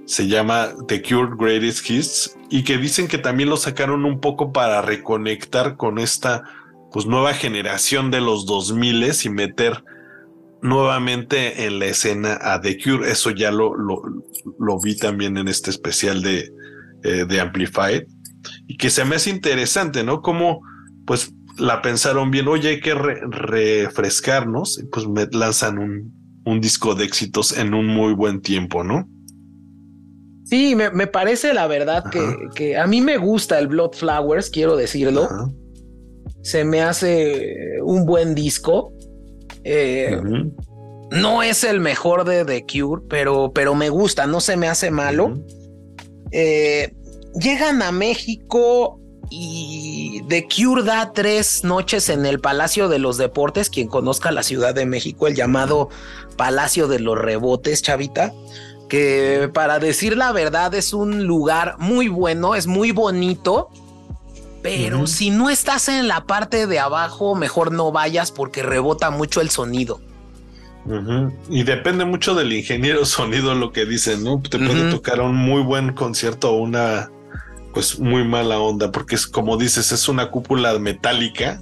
Speaker 2: Se llama The Cure Greatest Hits y que dicen que también lo sacaron un poco para reconectar con esta pues nueva generación de los 2000 y meter nuevamente en la escena a The Cure. Eso ya lo, lo, lo vi también en este especial de, eh, de Amplified y que se me hace interesante, ¿no? Como pues la pensaron bien, oye, hay que refrescarnos, y pues me lanzan un, un, disco de éxitos en un muy buen tiempo, ¿no?
Speaker 1: Sí, me, parece la verdad que, a mí me gusta el Blood Flowers, quiero decirlo. Se me hace un buen disco. Eh, no es el mejor de The Cure, pero, pero me gusta, no se me hace malo. Eh, llegan a México y The Cure da tres noches en el Palacio de los Deportes, quien conozca la Ciudad de México, el llamado Palacio de los Rebotes, chavita, que para decir la verdad es un lugar muy bueno, es muy bonito, pero si no estás en la parte de abajo, mejor no vayas porque rebota mucho el sonido.
Speaker 2: Y depende mucho del ingeniero sonido lo que dicen, ¿no? Te puede tocar un muy buen concierto o una pues muy mala onda, porque es como dices, es una cúpula metálica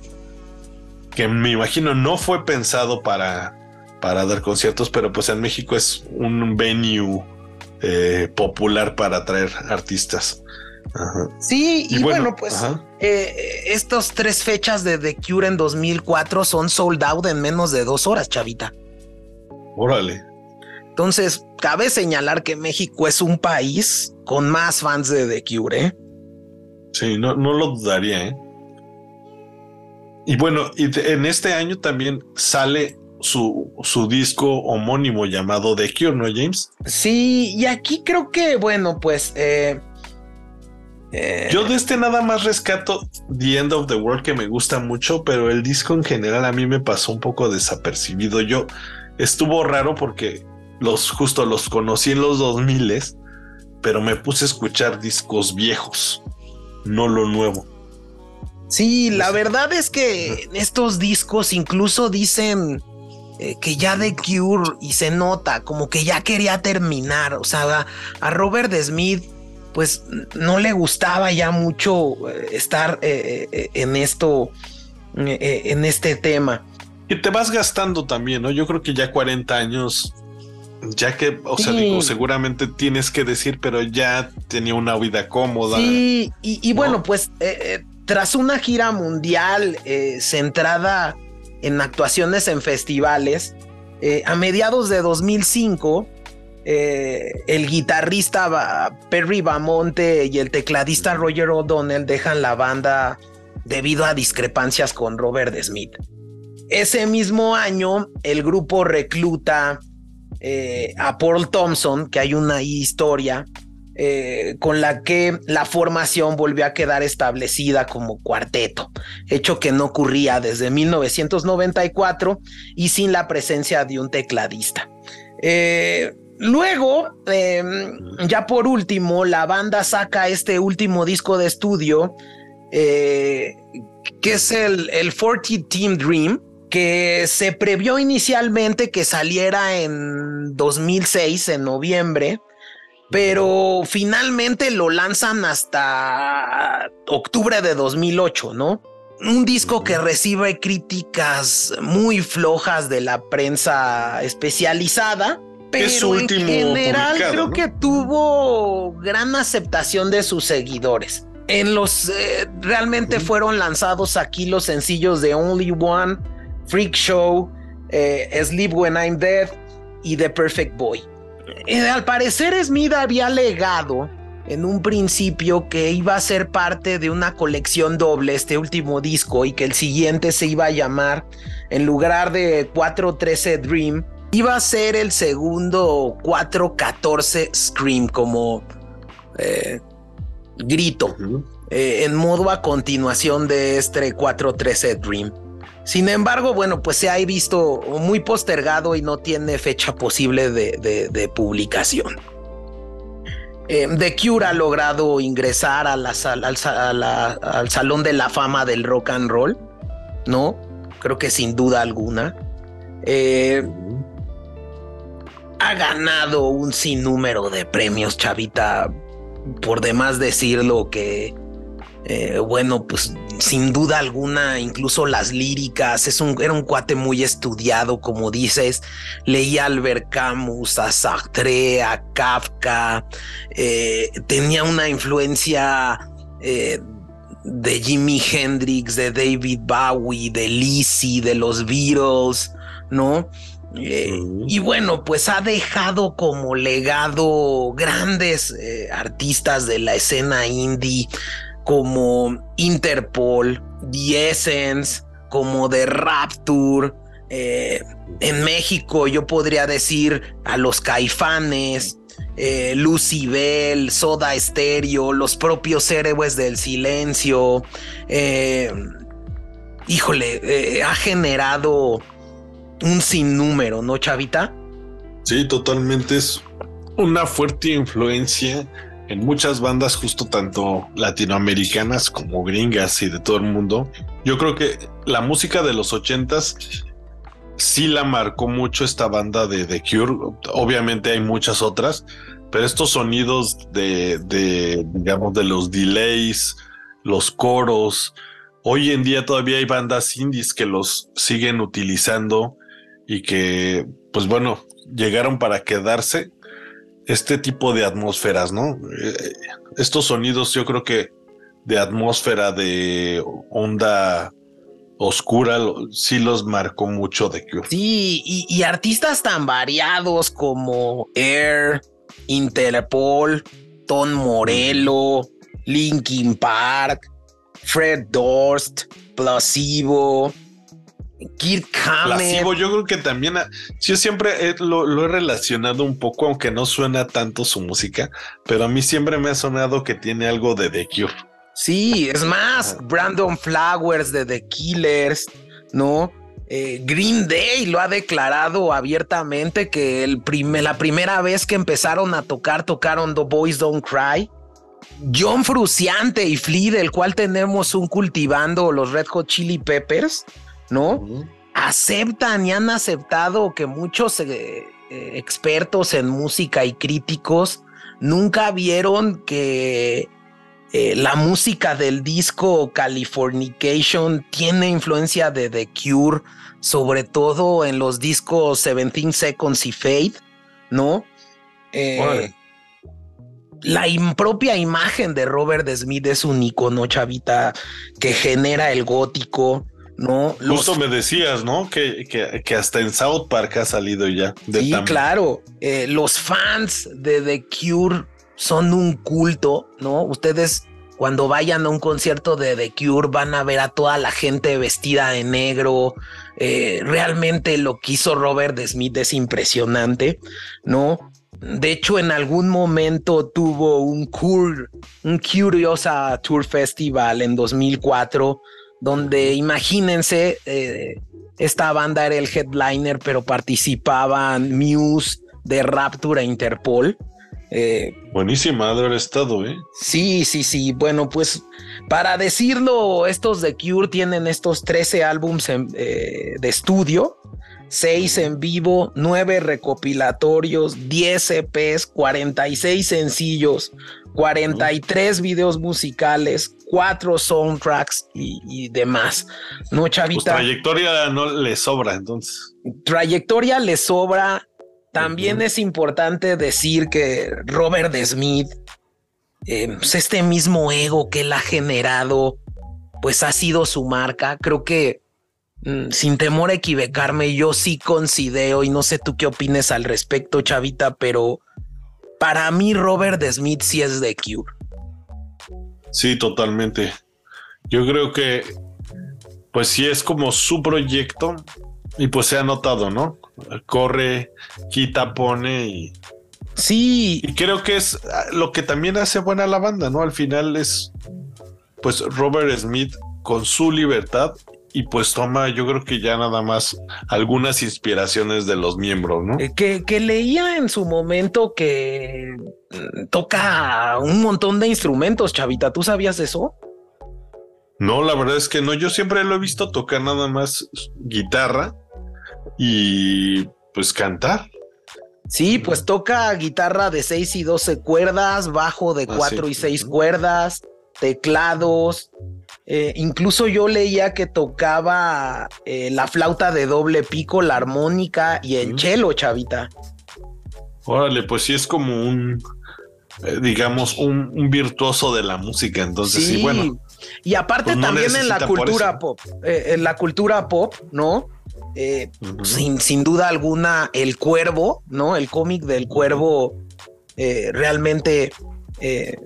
Speaker 2: que me imagino no fue pensado para, para dar conciertos, pero pues en México es un venue eh, popular para atraer artistas.
Speaker 1: Sí, y, bueno, pues eh, estos tres fechas de The Cure en 2004 son sold out en menos de dos horas, chavita.
Speaker 2: Órale.
Speaker 1: Entonces, cabe señalar que México es un país con más fans de The Cure. ¿eh?
Speaker 2: Sí, no, no lo dudaría. ¿eh? Y bueno, y en este año también sale su, su disco homónimo llamado The Cure, ¿no, James?
Speaker 1: Sí, y aquí creo que, bueno, pues... Eh,
Speaker 2: eh, Yo de este nada más rescato The End of the World que me gusta mucho, pero el disco en general a mí me pasó un poco desapercibido. Yo estuvo raro porque los justo los conocí en los 2000 pero me puse a escuchar discos viejos, no lo nuevo.
Speaker 1: Sí, la verdad es que estos discos incluso dicen eh, que ya de Cure y se nota como que ya quería terminar, o sea, a, Robert Smith pues no le gustaba ya mucho eh, estar eh, en esto, en este tema.
Speaker 2: que te vas gastando también, ¿no? Yo creo que ya 40 años, ya que, o sea, digo, seguramente tienes que decir, pero ya tenía una vida cómoda.
Speaker 1: Sí, y, bueno, pues eh, eh, tras una gira mundial eh, centrada en actuaciones en festivales, a mediados de 2005, el guitarrista Perry Bamonte y el tecladista Roger O'Donnell dejan la banda debido a discrepancias con Robert Smith. Ese mismo año, el grupo recluta eh, a Paul Thompson, que hay una historia eh, con la que la formación volvió a quedar establecida como cuarteto, hecho que no ocurría desde 1994 y sin la presencia de un tecladista. Eh, luego, em, ya por último, la banda saca este último disco de estudio, que es el, el 40 Team Dream, que se previó inicialmente que saliera en 2006, en noviembre, pero finalmente lo lanzan hasta octubre de 2008, ¿no? Un disco que recibe críticas muy flojas de la prensa especializada, pero en general creo que tuvo gran aceptación de sus seguidores. En los eh, realmente fueron lanzados aquí los sencillos de Only One, Freak Show, eh, Sleep When I'm Dead y The Perfect Boy. Eh, al parecer Smith había legado en un principio que iba a ser parte de una colección doble este último disco y que el siguiente se iba a llamar en lugar de 413 Dream iba a ser el segundo 414 Scream como eh, grito en modo a continuación de este 413 Dream. Sin embargo, bueno, pues se ha visto muy postergado y no tiene fecha posible de, publicación. Eh, The Cure ha logrado ingresar al, Salón de la Fama del Rock and Roll, ¿no? Creo que sin duda alguna. Eh, ha ganado un sinnúmero de premios, Chavita, por demás decirlo que eh, bueno, pues sin duda alguna, incluso las líricas, es un, era un cuate muy estudiado, como dices, leía a Albert Camus, a Sartre, a Kafka, eh, tenía una influencia eh, de Jimi Hendrix, de David Bowie, de Lizzie, de los Beatles, ¿no? Y bueno, pues ha dejado como legado grandes artistas de la escena indie, como Interpol, The Essence, como The Rapture. Eh, en México yo podría decir a los caifanes, eh, Lucibel, Soda Stereo, los propios héroes del silencio. Eh, híjole, ha generado un sinnúmero, ¿no, Chavita?
Speaker 2: Sí, totalmente es una fuerte influencia en muchas bandas, justo tanto latinoamericanas como gringas y de todo el mundo. Yo creo que la música de los ochentas sí la marcó mucho esta banda de The Cure. Obviamente hay muchas otras, pero estos sonidos de, digamos, de los delays, los coros, hoy en día todavía hay bandas indies que los siguen utilizando y que, pues bueno, llegaron para quedarse este tipo de atmósferas, ¿no? Eh, estos sonidos yo creo que de atmósfera de onda oscura sí los marcó mucho de Cure.
Speaker 1: Sí, y, artistas tan variados como Air, Interpol, Ton Morello, Linkin Park, Fred Durst, Placebo, Kirk
Speaker 2: Placebo, yo creo que también, ah, yo siempre lo, he relacionado un poco, aunque no suena tanto su música, pero a mí siempre me ha sonado que tiene algo de The Cure.
Speaker 1: Sí, es más, Brandon Flowers de The Killers, ¿no? Eh, Green Day lo ha declarado abiertamente que el la primera vez que empezaron a tocar, tocaron The Boys Don't Cry. John Fruciante y Flea, del cual tenemos un cultivando los Red Hot Chili Peppers, ¿no? Aceptan y han aceptado que muchos eh, eh, expertos en música y críticos nunca vieron que eh, la música del disco Californication tiene influencia de The Cure, sobre todo en los discos 17 Seconds y Fade, ¿no? Eh, la propia imagen de Robert Smith es un icono, chavita, que genera el gótico, ¿no?
Speaker 2: Justo me decías, ¿no? Que, que, hasta en South Park ha salido ya.
Speaker 1: sí, claro. Eh, los fans de The Cure son un culto, ¿no? Ustedes cuando vayan a un concierto de The Cure van a ver a toda la gente vestida de negro. Eh, realmente lo que hizo Robert Smith es impresionante, ¿no? De hecho, en algún momento tuvo un, Cure, un Curiosa Tour Festival en 2004, donde imagínense, eh, esta banda era el headliner, pero participaban Muse de Rapture e Interpol.
Speaker 2: Eh, Buenísima haber estado, ¿eh?
Speaker 1: Sí, sí, sí. Bueno, pues para decirlo, estos de Cure tienen estos 13 álbums eh, de estudio, 6 en vivo, 9 recopilatorios, 10 EPs, 46 sencillos, 43 videos musicales, 4 soundtracks y, demás. No, pues chavita.
Speaker 2: trayectoria no le sobra, entonces.
Speaker 1: Trayectoria le sobra también es importante decir que Robert Smith, eh, pues, este mismo ego que él ha generado, pues ha sido su marca. Creo que mm, sin temor a equivocarme, yo sí considero, y no sé tú qué opines al respecto, Chavita, pero para mí Robert Smith sí es de Cure.
Speaker 2: Sí, totalmente. Yo creo que, pues sí es como su proyecto y pues se ha notado, ¿no? corre, quita, pone y.
Speaker 1: Sí.
Speaker 2: Y creo que es ah, lo que también hace buena la banda, ¿no? Al final es, pues, Robert Smith con su libertad y pues toma, yo creo que ya nada más algunas inspiraciones de los miembros, ¿no?
Speaker 1: Eh, que, que leía en su momento que mm, toca un montón de instrumentos, Chavita. ¿Tú sabías eso?
Speaker 2: No, la verdad es que no. Yo siempre lo he visto tocar nada más guitarra y pues cantar.
Speaker 1: Sí, pues toca guitarra de 6 y 12 cuerdas, bajo de 4 ah, y 6 cuerdas, teclados. Eh, incluso yo leía que tocaba eh, la flauta de doble pico, la armónica y el cello, chavita.
Speaker 2: Órale, pues sí es como un, eh, digamos, un, virtuoso de la música. Entonces, sí, bueno.
Speaker 1: Y aparte pues también en la cultura pop, en la cultura pop, ¿no? Eh, sin, sin, duda alguna, El Cuervo, ¿no? El cómic del Cuervo realmente eh,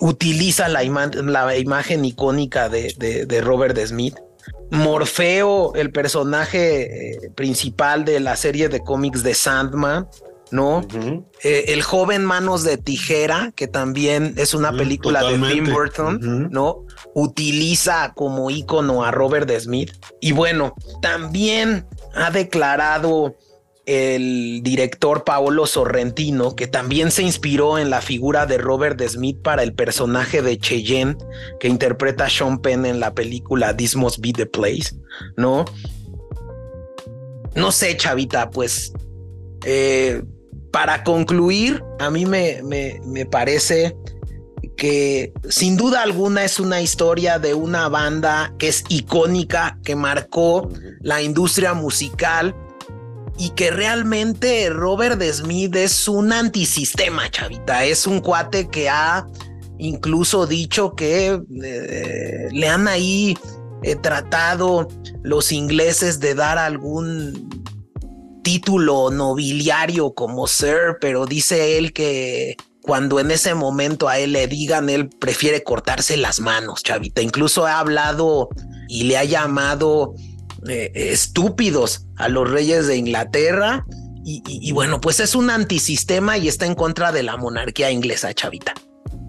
Speaker 1: utiliza la, la, imagen icónica de, Robert Smith. Morfeo, el personaje principal de la serie de cómics de Sandman, ¿no? el joven Manos de Tijera, que también es una película de Tim Burton, ¿no? utiliza como ícono a Robert Smith. Y bueno, también ha declarado el director Paolo Sorrentino, que también se inspiró en la figura de Robert Smith para el personaje de Cheyenne que interpreta Sean Penn en la película This Must Be the Place, ¿no? No sé, chavita, pues eh, para concluir, a mí me, me, me parece que sin duda alguna es una historia de una banda que es icónica, que marcó la industria musical y que realmente Robert Smith es un antisistema, chavita. Es un cuate que ha incluso dicho que eh, le han ahí eh, tratado los ingleses de dar algún título nobiliario como Sir, pero dice él que cuando en ese momento a él le digan, él prefiere cortarse las manos, chavita. Incluso ha hablado y le ha llamado eh, estúpidos a los reyes de Inglaterra. Y, bueno, pues es un antisistema y está en contra de la monarquía inglesa, chavita.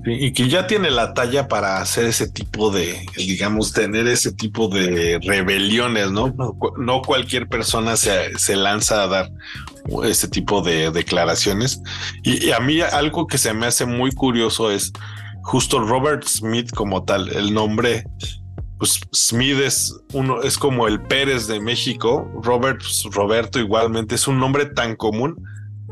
Speaker 2: y que ya tiene la talla para hacer ese tipo de, digamos, tener ese tipo de rebeliones, ¿no? No, cualquier persona se, se lanza a dar este tipo de declaraciones. Y, a mí algo que se me hace muy curioso es justo Robert Smith como tal, el nombre, pues Smith es uno, es como el Pérez de México, Robert, pues, Roberto igualmente es un nombre tan común,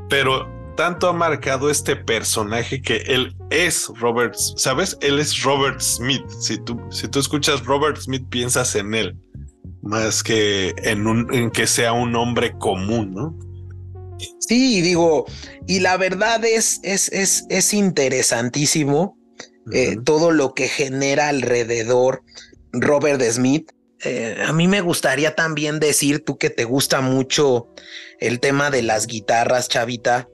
Speaker 2: pero tanto ha marcado este personaje que él es Robert, ¿sabes? Él es Robert Smith. Si tú, si tú escuchas Robert Smith, piensas en él, más que en, un, en que sea un hombre común, ¿no?
Speaker 1: Sí, digo, y la verdad es, es, es, es interesantísimo eh, todo lo que genera alrededor Robert Smith. Eh, a mí me gustaría también decir, tú que te gusta mucho el tema de las guitarras, Chavita.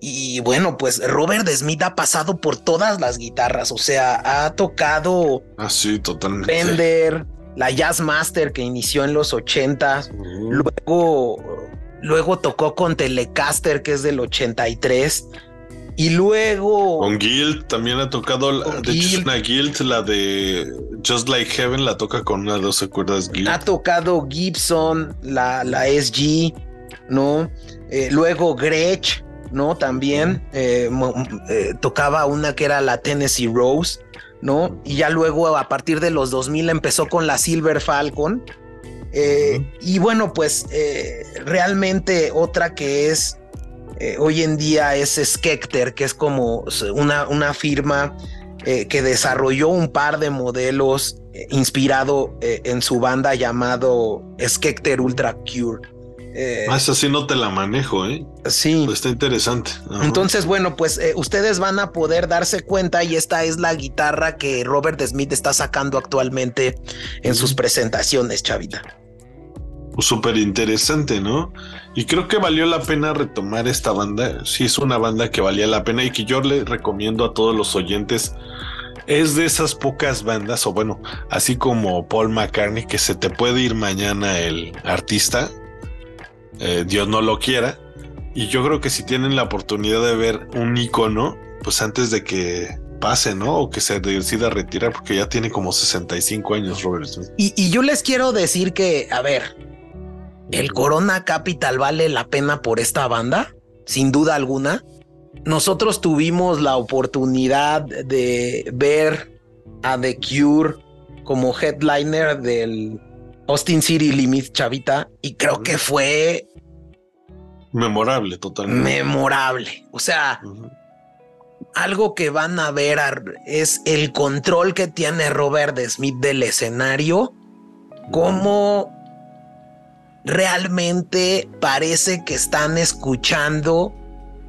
Speaker 1: Y bueno, pues Robert Smith ha pasado por todas las guitarras, o sea, ha tocado
Speaker 2: ah, sí, totalmente.
Speaker 1: Fender, la Jazz Master que inició en los 80, luego, luego tocó con Telecaster que es del 83 y luego.
Speaker 2: Con Guild también ha tocado. de hecho, una Guild, la de Just Like Heaven, la toca con una de 12 cuerdas
Speaker 1: Guild. Ha tocado Gibson, la, la SG, ¿no? Eh, luego Gretsch, ¿no? También eh, eh, tocaba una que era la Tennessee Rose, ¿no? Y ya luego, a partir de los 2000, empezó con la Silver Falcon. Y bueno, pues realmente otra que es eh, hoy en día es Skecter, que es como una, una firma eh, que desarrolló un par de modelos eh, inspirado en su banda llamado Skecter Ultra Cure.
Speaker 2: ah, esa sí no te la manejo, ¿eh?
Speaker 1: Sí.
Speaker 2: Pues está interesante.
Speaker 1: Entonces, bueno, pues ustedes van a poder darse cuenta y esta es la guitarra que Robert Smith está sacando actualmente en sus presentaciones, Chavita.
Speaker 2: Súper interesante, ¿no? Y creo que valió la pena retomar esta banda. Sí, es una banda que valía la pena y que yo le recomiendo a todos los oyentes. Es de esas pocas bandas, o bueno, así como Paul McCartney, que se te puede ir mañana el artista, eh, Dios no lo quiera. Y yo creo que si tienen la oportunidad de ver un icono, pues antes de que pase, ¿no? O que se decida retirar, porque ya tiene como 65 años Robert Smith.
Speaker 1: Y yo les quiero decir que, a ver, el Corona Capital vale la pena por esta banda, sin duda alguna. Nosotros tuvimos la oportunidad de ver a The Cure como headliner del Austin City Limit Chavita y creo que fue
Speaker 2: memorable totalmente.
Speaker 1: Memorable. O sea, algo que van a ver es el control que tiene Robert Smith del escenario, cómo realmente parece que están escuchando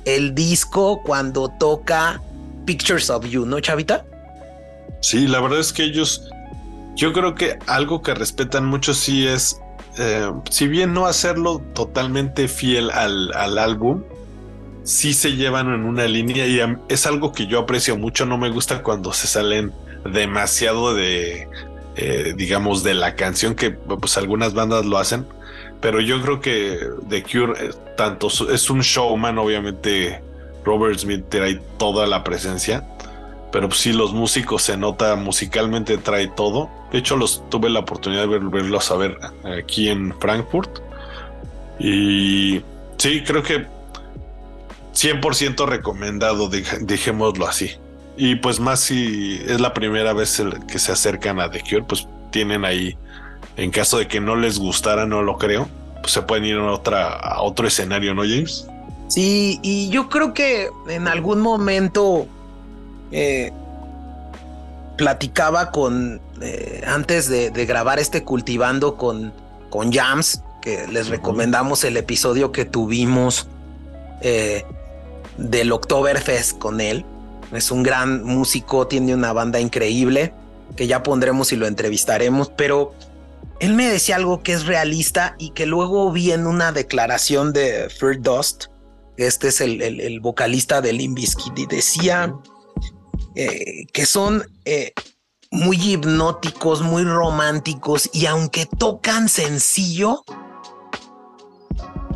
Speaker 1: el disco cuando toca Pictures of You, ¿no, Chavita?
Speaker 2: Sí, la verdad es que ellos, yo creo que algo que respetan mucho sí es, eh, si bien no hacerlo totalmente fiel al, al álbum, sí se llevan en una línea y es algo que yo aprecio mucho, no me gusta cuando se salen demasiado de, eh, digamos, de la canción que pues algunas bandas lo hacen pero yo creo que The Cure, eh, tanto es un showman, obviamente Robert Smith trae toda la presencia, pero sí los músicos se nota musicalmente trae todo. De hecho, los tuve la oportunidad de verlos a ver aquí en Frankfurt. Y sí, creo que 100% recomendado, dejémoslo así. Y pues más si es la primera vez que se acercan a The Cure, pues tienen ahí en caso de que no les gustara, no lo creo, pues se pueden ir a, otra, a otro escenario, ¿no, James?
Speaker 1: Sí, y yo creo que en algún momento eh, platicaba con, eh, antes de, grabar este cultivando con, con Jams, que les recomendamos el episodio que tuvimos eh, del Oktoberfest con él. Es un gran músico, tiene una banda increíble que ya pondremos y lo entrevistaremos, pero él me decía algo que es realista y que luego vi en una declaración de Fear Dust, este es el, vocalista de Limbiskit, y decía eh, que son eh, muy hipnóticos, muy románticos, y aunque tocan sencillo,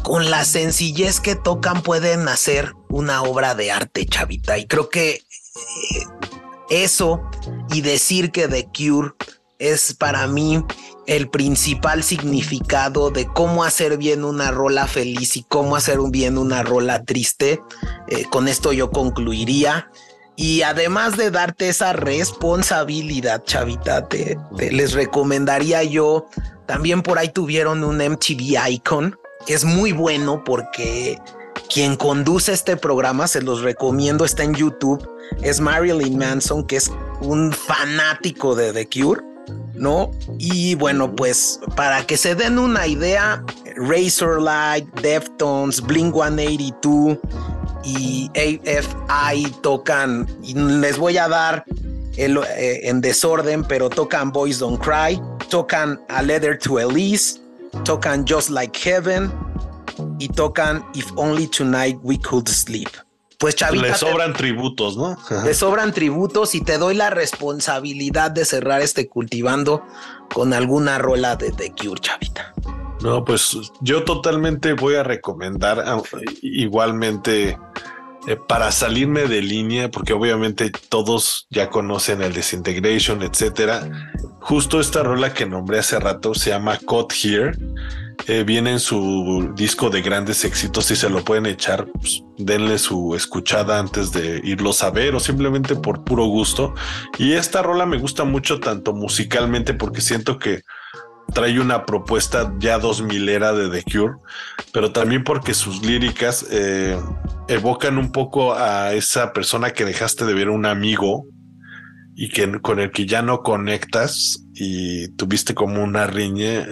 Speaker 1: con la sencillez que tocan pueden hacer una obra de arte, chavita. Y creo que eh, eso y decir que The Cure es para mí el principal significado de cómo hacer bien una rola feliz y cómo hacer bien una rola triste. Eh, con esto yo concluiría. Y además de darte esa responsabilidad, chavita, te, les recomendaría yo, también por ahí tuvieron un MTV Icon, que es muy bueno porque quien conduce este programa, se los recomiendo, está en YouTube, es Marilyn Manson, que es un fanático de The Cure, ¿no? Y bueno, pues para que se den una idea, Razorlight, Deftones, Blink 182 y AFI tocan, y les voy a dar eh, en desorden, pero tocan Boys Don't Cry, tocan A Letter to Elise, tocan Just Like Heaven y tocan If Only Tonight We Could Sleep.
Speaker 2: Pues Chavita. Le sobran tributos, ¿no?
Speaker 1: Le sobran tributos y te doy la responsabilidad de cerrar este cultivando con alguna rola de The Cure, Chavita.
Speaker 2: No, pues yo totalmente voy a recomendar igualmente eh, para salirme de línea, porque obviamente todos ya conocen el Disintegration, etcétera. Justo esta rola que nombré hace rato se llama Caught Here. Eh, viene en su disco de grandes éxitos y se lo pueden echar, pues, denle su escuchada antes de irlos a ver o simplemente por puro gusto. Y esta rola me gusta mucho tanto musicalmente porque siento que trae una propuesta ya dos milera de The Cure, pero también porque sus líricas eh, evocan un poco a esa persona que dejaste de ver un amigo y que con el que ya no conectas y tuviste como una riña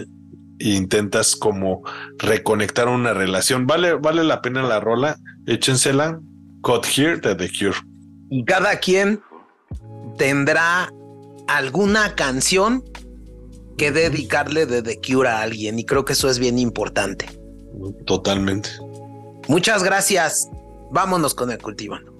Speaker 2: e intentas como reconectar una relación. Vale, vale la pena la rola, échensela. Cut Here de The Cure.
Speaker 1: Y cada quien tendrá alguna canción que dedicarle de The Cure a alguien y creo que eso es bien importante.
Speaker 2: Totalmente.
Speaker 1: Muchas gracias. Vámonos con el cultivando.